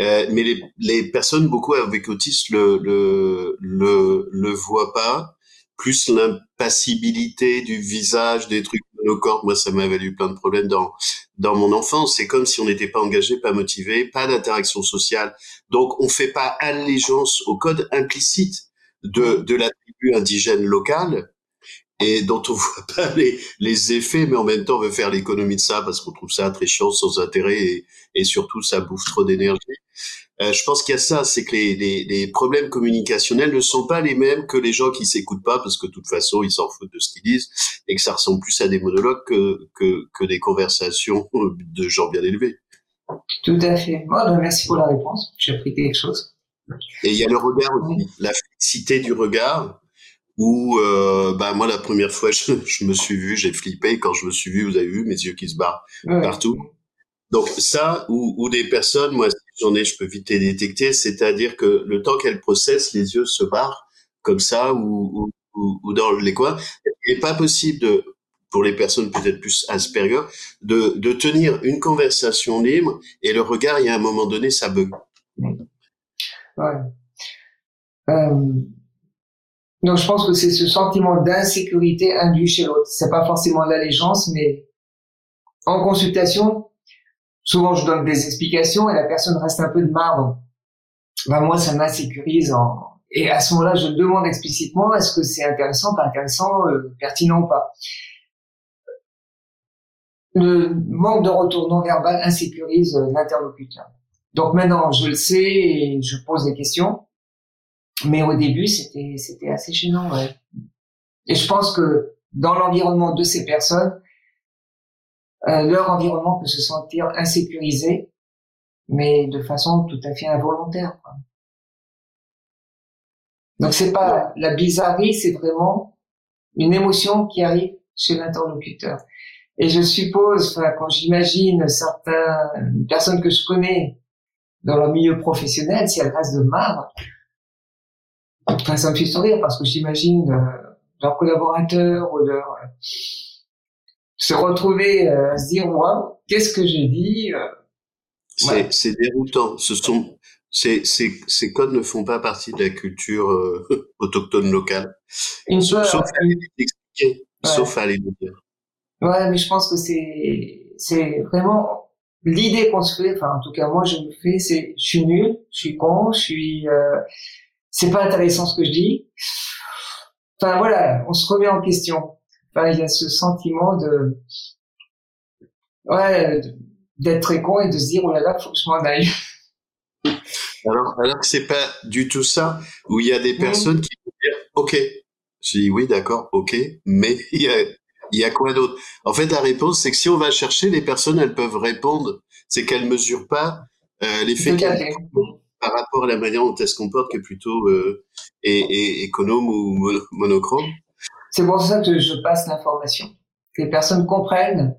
Speaker 2: Euh, mais les, les personnes beaucoup avec autisme le le le, le voient pas. Plus l'impassibilité du visage, des trucs monocordes. Moi, ça m'a valu plein de problèmes dans dans mon enfance. C'est comme si on n'était pas engagé, pas motivé, pas d'interaction sociale. Donc, on fait pas allégeance au code implicite de de la tribu indigène locale et dont on (laughs) voit pas les, les effets, mais en même temps on veut faire l'économie de ça parce qu'on trouve ça très chiant, sans intérêt et, et surtout ça bouffe trop d'énergie. Euh, je pense qu'il y a ça, c'est que les, les, les, problèmes communicationnels ne sont pas les mêmes que les gens qui s'écoutent pas parce que de toute façon ils s'en foutent de ce qu'ils disent et que ça ressemble plus à des monologues que, que, que des conversations de gens bien élevés.
Speaker 1: Tout à fait. Ben, merci pour la réponse. J'ai appris quelque chose.
Speaker 2: Et il y a le regard aussi, la félicité du regard où euh, bah moi la première fois (laughs) je, je me suis vu, j'ai flippé quand je me suis vu, vous avez vu mes yeux qui se barrent partout. Donc ça ou, ou des personnes, moi ai, je peux vite les détecter, c'est-à-dire que le temps qu'elles processent, les yeux se barrent comme ça ou dans les coins. Il n'est pas possible de pour les personnes peut-être plus Asperger, de, de tenir une conversation libre et le regard, il y a un moment donné, ça bug.
Speaker 1: Ouais. Euh, donc je pense que c'est ce sentiment d'insécurité induit chez l'autre. C'est pas forcément l'allégeance, mais en consultation, souvent je donne des explications et la personne reste un peu de marbre. Ben moi, ça m'insécurise. En... Et à ce moment-là, je demande explicitement est-ce que c'est intéressant, pas intéressant, euh, pertinent ou pas? Le manque de retour non verbal insécurise euh, l'interlocuteur. Donc maintenant, je le sais et je pose des questions. Mais au début, c'était assez gênant, ouais. Et je pense que dans l'environnement de ces personnes, euh, leur environnement peut se sentir insécurisé, mais de façon tout à fait involontaire. Quoi. Donc c'est pas la bizarrerie, c'est vraiment une émotion qui arrive chez l'interlocuteur. Et je suppose, quand j'imagine certaines personnes que je connais dans leur milieu professionnel, si elles restent de marbre, Enfin, ça me fait sourire parce que j'imagine euh, leurs collaborateurs ou leur euh, se retrouver euh, à se dire moi qu'est-ce que j'ai dit
Speaker 2: c'est c'est déroutant. Ce sont ces, ces, ces codes ne font pas partie de la culture (laughs) autochtone locale. Une sauf, sauf à les expliquer. sauf à les dire.
Speaker 1: Ouais mais je pense que c'est c'est vraiment l'idée qu'on se fait. Enfin en tout cas moi je me fais. C'est je suis nul je suis con je suis c'est pas intéressant ce que je dis. Enfin voilà, on se remet en question. Enfin, il y a ce sentiment de ouais d'être très con et de se dire oh là là faut que je m'en aille. (laughs)
Speaker 2: Alors, alors que c'est pas du tout ça, où il y a des mmh. personnes qui vont dire ok. Je dis oui d'accord ok, mais (laughs) il y a il y a quoi d'autre? En fait, la réponse c'est que si on va chercher, les personnes elles peuvent répondre, c'est qu'elles mesurent pas euh, l'effet par rapport à la manière dont elle se comporte qui est plutôt euh, et, économe ou monochrome
Speaker 1: C'est pour ça que je passe l'information. Que les personnes comprennent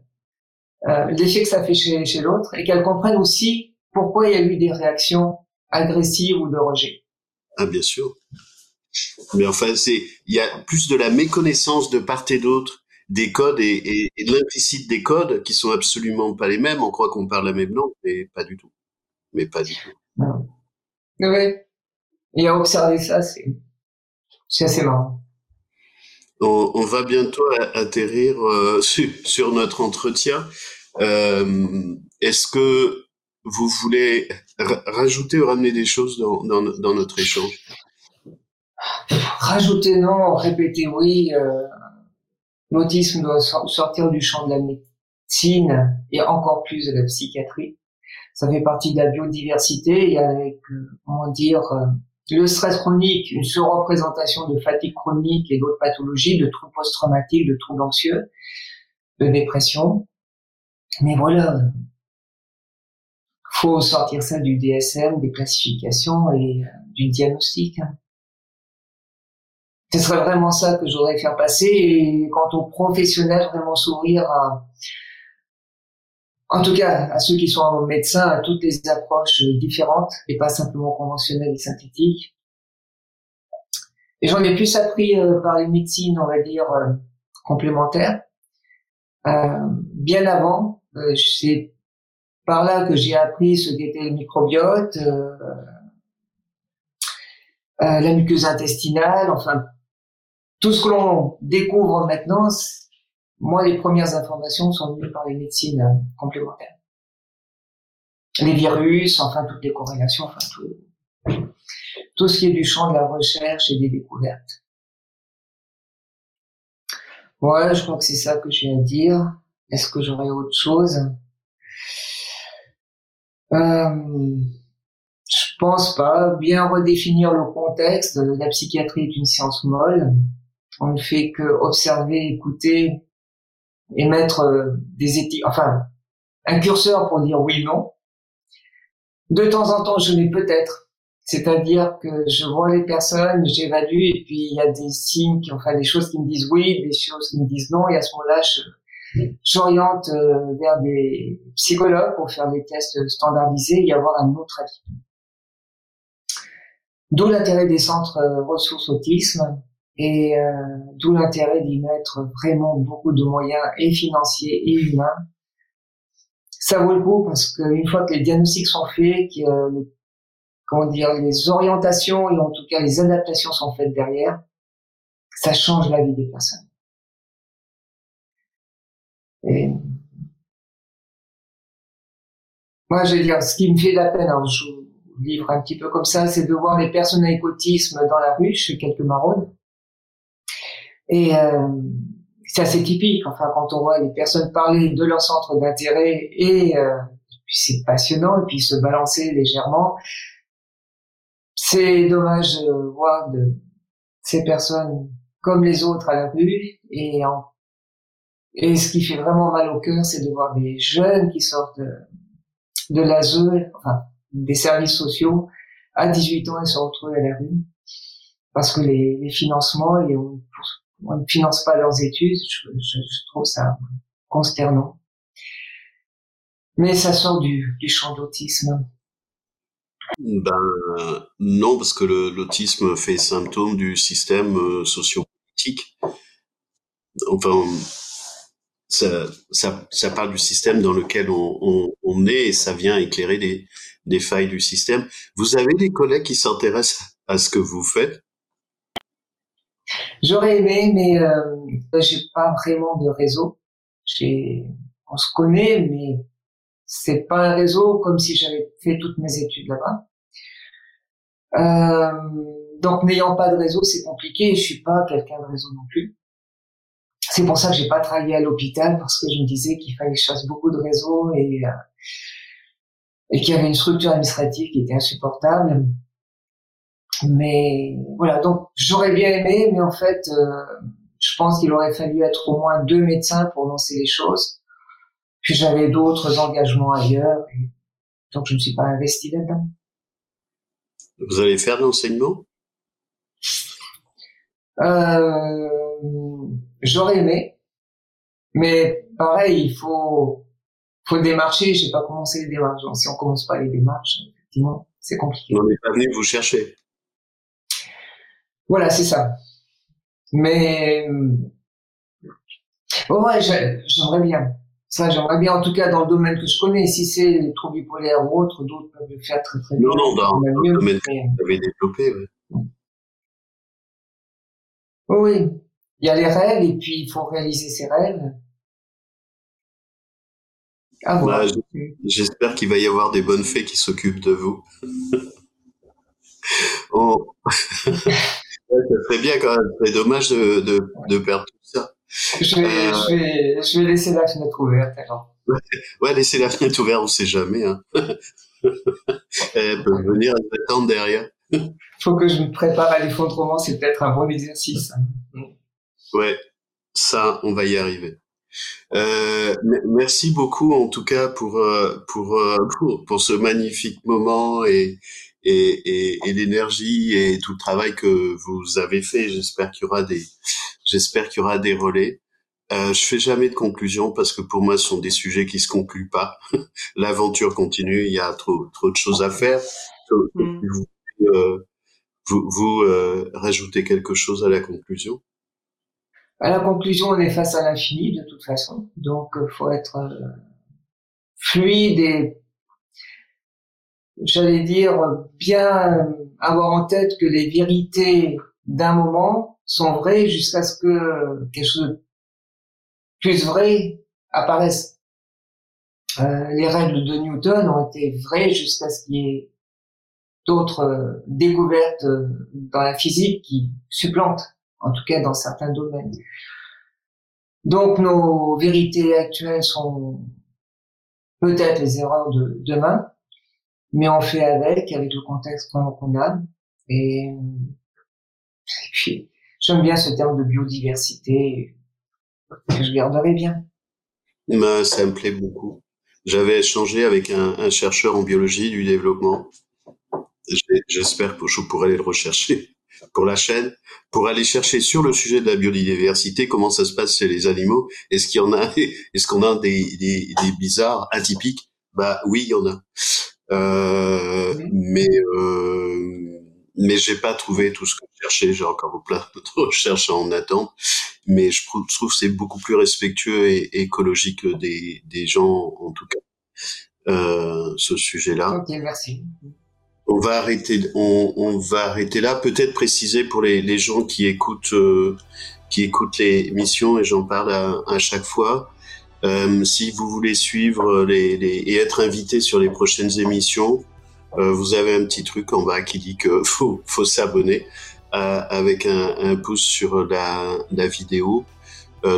Speaker 1: euh, l'effet que ça fait chez, chez l'autre et qu'elles comprennent aussi pourquoi il y a eu des réactions agressive ou de rejet.
Speaker 2: Ah, bien sûr. Mais enfin, c'est, il y a plus de la méconnaissance de part et d'autre des codes et, et, de l'implicite des codes qui sont absolument pas les mêmes. On croit qu'on parle la même langue, mais pas du tout. Mais pas du tout.
Speaker 1: Oui. Et à observer ça, c'est, c'est assez marrant.
Speaker 2: On, on va bientôt atterrir euh, (laughs) sur, sur, notre entretien. Euh, est-ce que vous voulez rajouter ou ramener des choses dans, dans, dans notre échange?
Speaker 1: Rajouter non, répéter oui. Euh, L'autisme doit sortir du champ de la médecine et encore plus de la psychiatrie. Ça fait partie de la biodiversité et avec, euh, comment dire, le stress chronique, une surreprésentation de fatigue chronique et d'autres pathologies, de troubles post-traumatiques, de troubles anxieux, de dépression. Mais voilà, faut sortir ça du DSM, des classifications et euh, du diagnostic. Hein. Ce serait vraiment ça que j'aurais faire passer. Et quant aux professionnels, vraiment s'ouvrir à, en tout cas, à ceux qui sont médecins, à toutes les approches différentes et pas simplement conventionnelles et synthétiques. Et j'en ai plus appris euh, par les médecines, on va dire, euh, complémentaires. Euh, bien avant, c'est par là que j'ai appris ce qu'était le microbiote, la muqueuse intestinale, enfin tout ce que l'on découvre maintenant, moi, les premières informations sont venues par les médecines euh, complémentaires. Les virus, enfin, toutes les corrélations, enfin, tout, tout ce qui est du champ de la recherche et des découvertes. Voilà, je crois que c'est ça que j'ai à dire. Est-ce que j'aurais autre chose? Euh, Je pense pas. Bien redéfinir le contexte. La psychiatrie est une science molle. On ne fait que observer, écouter et mettre euh, des éthiques, enfin, un curseur pour dire oui, non. De temps en temps, je mets peut-être. C'est-à-dire que je vois les personnes, j'évalue, et puis il y a des signes, qui, enfin des choses qui me disent oui, des choses qui me disent non, et à ce moment-là, j'oriente euh, vers des psychologues pour faire des tests standardisés et avoir un autre avis. D'où l'intérêt des centres euh, ressources autisme, et euh, d'où l'intérêt d'y mettre vraiment beaucoup de moyens et financiers et humains. Ça vaut le coup parce qu'une fois que les diagnostics sont faits, que comment dire, les orientations et en tout cas les adaptations sont faites derrière, ça change la vie des personnes. Et moi, je veux dire, ce qui me fait de la peine, alors je livre un petit peu comme ça, c'est de voir les personnes avec autisme dans la rue, fais quelques maraudes, et euh, c'est assez typique. Enfin, quand on voit les personnes parler de leur centre d'intérêt et euh, c'est passionnant et puis se balancer légèrement. C'est dommage de voir de ces personnes comme les autres à la rue et en, et ce qui fait vraiment mal au cœur, c'est de voir des jeunes qui sortent de, l'ASE, enfin des services sociaux, à 18 ans et se retrouvent à la rue parce que les, les financements et on, on ne finance pas leurs études. Je, trouve ça consternant. Mais ça sort du, du champ d'autisme.
Speaker 2: Ben non, parce que l'autisme fait symptôme du système euh, sociopolitique. Enfin, ça, ça, parle du système dans lequel on, est et ça vient éclairer des failles du système. Vous avez des collègues qui s'intéressent à ce que vous faites?
Speaker 1: J'aurais aimé, mais euh, j'ai pas vraiment de réseau. J'ai, on se connaît, mais c'est pas un réseau comme si j'avais fait toutes mes études là-bas. Euh, donc n'ayant pas de réseau, c'est compliqué. Je suis pas quelqu'un de réseau non plus. C'est pour ça que j'ai pas travaillé à l'hôpital parce que je me disais qu'il fallait que je fasse beaucoup de réseaux et euh, et qu'il y avait une structure administrative qui était insupportable. Mais voilà, donc j'aurais bien aimé, mais en fait, euh, je pense qu'il aurait fallu être au moins deux médecins pour lancer les choses. Puis j'avais d'autres engagements ailleurs, et donc je ne suis pas investi là-dedans.
Speaker 2: Vous allez faire de l'enseignement?
Speaker 1: Euh, J'aurais aimé, mais pareil, il faut faut démarcher. J'ai pas commencé les démarches. si on commence pas les démarches, effectivement, c'est compliqué.
Speaker 2: On n'est pas venu vous chercher.
Speaker 1: Voilà, c'est ça. Mais oh ouais, j'aimerais bien. Ça, j'aimerais bien, en tout cas, dans le domaine que je connais. Si c'est les troubles bipolaires ou autres, d'autres peuvent le faire très très bien.
Speaker 2: Non, non, dans, le domaine que vous avez développé, oui.
Speaker 1: Oui, il y a les rêves et puis il faut réaliser ses rêves.
Speaker 2: Ah, bah, J'espère qu'il va y avoir des bonnes fées qui s'occupent de vous. (laughs) oh. (laughs) ça serait bien quand même. C'est dommage de, de, de, perdre tout ça.
Speaker 1: Je vais, euh... je, vais, je vais, laisser la fenêtre ouverte alors.
Speaker 2: Ouais, laisser la fenêtre ouverte, on sait jamais. Hein. (laughs) Elle peut venir attendre derrière.
Speaker 1: Faut que je me prépare à l'effondrement, c'est peut-être un bon exercice.
Speaker 2: Ouais, ça, on va y arriver. Euh, merci beaucoup en tout cas pour euh, pour, pour, pour ce magnifique moment et et, et, et l'énergie et tout le travail que vous avez fait. J'espère qu'il y aura des j'espère qu'il y aura des relais. Euh, je fais jamais de conclusion parce que pour moi ce sont des sujets qui se concluent pas. (laughs) L'aventure continue, il y a trop trop de choses à faire. Mm. Vous, euh, vous, vous euh, rajoutez quelque chose à la conclusion?
Speaker 1: À la conclusion, on est face à l'infini de toute façon. Donc, il euh, faut être euh, fluide et, j'allais dire, bien avoir en tête que les vérités d'un moment sont vraies jusqu'à ce que quelque chose de plus vrai apparaisse. Euh, les règles de Newton ont été vraies jusqu'à ce qu'il y ait d'autres découvertes dans la physique qui supplantent en tout cas dans certains domaines. Donc nos vérités actuelles sont peut-être les erreurs de demain, mais on fait avec, avec le contexte qu'on a. Et, puis, j'aime bien ce terme de biodiversité, que je garderai bien.
Speaker 2: Ça me plaît beaucoup. J'avais échangé avec un, un, chercheur en biologie du développement. J'espère que je pourrai aller le rechercher pour la chaîne, pour aller chercher sur le sujet de la biodiversité comment ça se passe chez les animaux. Est-ce qu'il y en a (laughs) Est-ce qu'on a des, des, des, bizarres atypiques? Bah oui, il y en a. Euh, mais euh, mais j'ai pas trouvé tout ce que je cherchais. J'ai encore plein de (laughs) recherches en attente. Mais je trouve, c'est beaucoup plus respectueux et, écologique des, des gens, en tout cas, euh, ce sujet-là.
Speaker 1: Ok, merci
Speaker 2: on va arrêter, on, on va arrêter là. Peut-être préciser pour les, les, gens qui écoutent, euh, qui écoutent les missions et j'en parle à, à, chaque fois. Euh, si vous voulez suivre les, les, et être invité sur les prochaines émissions, euh, vous avez un petit truc en bas qui dit que (laughs) faut, faut s'abonner euh, avec un, un, pouce sur la, la vidéo.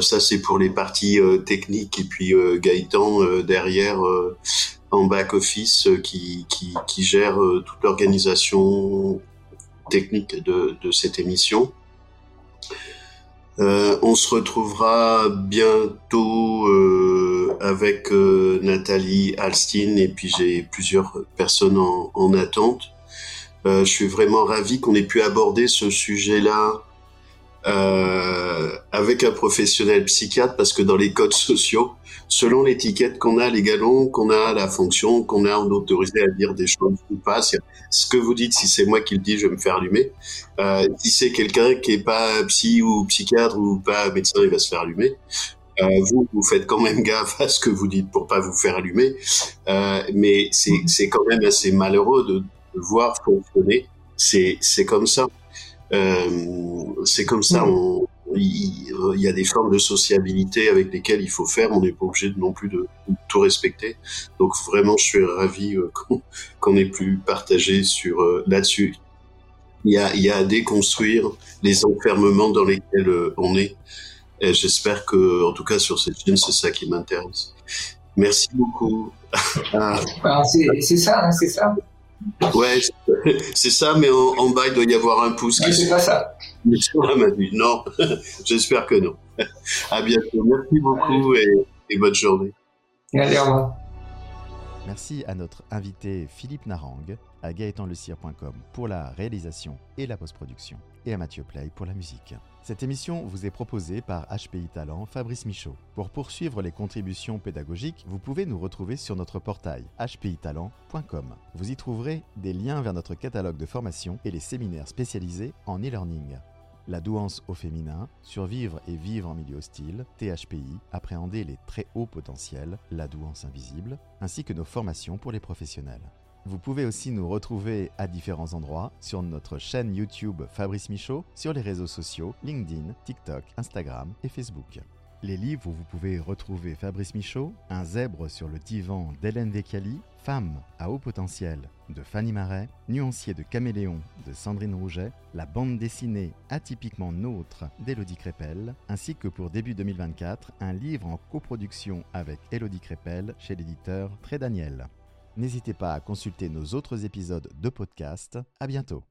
Speaker 2: Ça c'est pour les parties techniques et puis Gaëtan derrière en back office qui, qui, qui gère toute l'organisation technique de, de, cette émission. Euh, on se retrouvera bientôt euh, avec euh, Nathalie Alstin et puis j'ai plusieurs personnes en, en attente. je suis vraiment ravi qu'on ait pu aborder ce sujet-là avec un professionnel psychiatre parce que dans les codes (laughs) sociaux, selon l'étiquette qu'on a, les galons qu'on a, la fonction qu'on a, on est autorisé à dire des choses ou pas. Ce que vous dites, si c'est moi qui le dis, je vais me faire allumer. Euh, si c'est quelqu'un qui est pas psy ou psychiatre ou pas médecin, il va se faire allumer. Euh, vous, vous faites quand même gaffe à ce que vous dites pour pas vous faire allumer. Euh, mais c'est quand même assez malheureux de, de voir fonctionner. C'est comme ça. Euh, c'est comme ça. Mmh. On, il, y a des formes de sociabilité avec lesquelles il faut faire. On n'est pas obligé non plus de, tout respecter. Donc vraiment, je suis ravi euh, (laughs) qu'on ait pu partager sur euh, là-dessus. Il y, a, il y a à déconstruire les enfermements dans lesquels on est. Et j'espère que, en tout cas, sur cette chaîne, c'est ça qui m'intéresse. Merci beaucoup.
Speaker 1: c'est ça, hein, c'est ça.
Speaker 2: Ouais, c'est ça, mais en, bas, il doit y avoir un pouce.
Speaker 1: qui c'est pas ça.
Speaker 2: Non, (laughs) j'espère que non. (laughs) À bientôt. Merci beaucoup et, et bonne journée.
Speaker 1: Allez, au revoir.
Speaker 3: Merci à notre invité Philippe Narang, à gaëtanlecire.com pour la réalisation et la post-production, et à Mathieu Play pour la musique. Cette émission vous est proposée par HPI Talent Fabrice Michaud. Pour poursuivre les contributions pédagogiques, vous pouvez nous retrouver sur notre portail hpitalent.com. Vous y trouverez des liens vers notre catalogue de formation et les séminaires spécialisés en e-learning la douance au féminin, survivre et vivre en milieu hostile, THPI, appréhender les très hauts potentiels, la douance invisible, ainsi que nos formations pour les professionnels. Vous pouvez aussi nous retrouver à différents endroits sur notre chaîne YouTube Fabrice Michaud, sur les réseaux sociaux LinkedIn, TikTok, Instagram et Facebook. Les livres où vous pouvez retrouver Fabrice Michaud, Un zèbre sur le divan d'Hélène Vecchiali, Femme à haut potentiel de Fanny Marais, Nuancier de Caméléon de Sandrine Rouget, la bande dessinée Atypiquement Nôtre d'Élodie Crépel, ainsi que pour début 2024, un livre en coproduction avec Élodie Crépel chez l'éditeur Très Daniel. N'hésitez pas à consulter nos autres épisodes de podcast. À bientôt.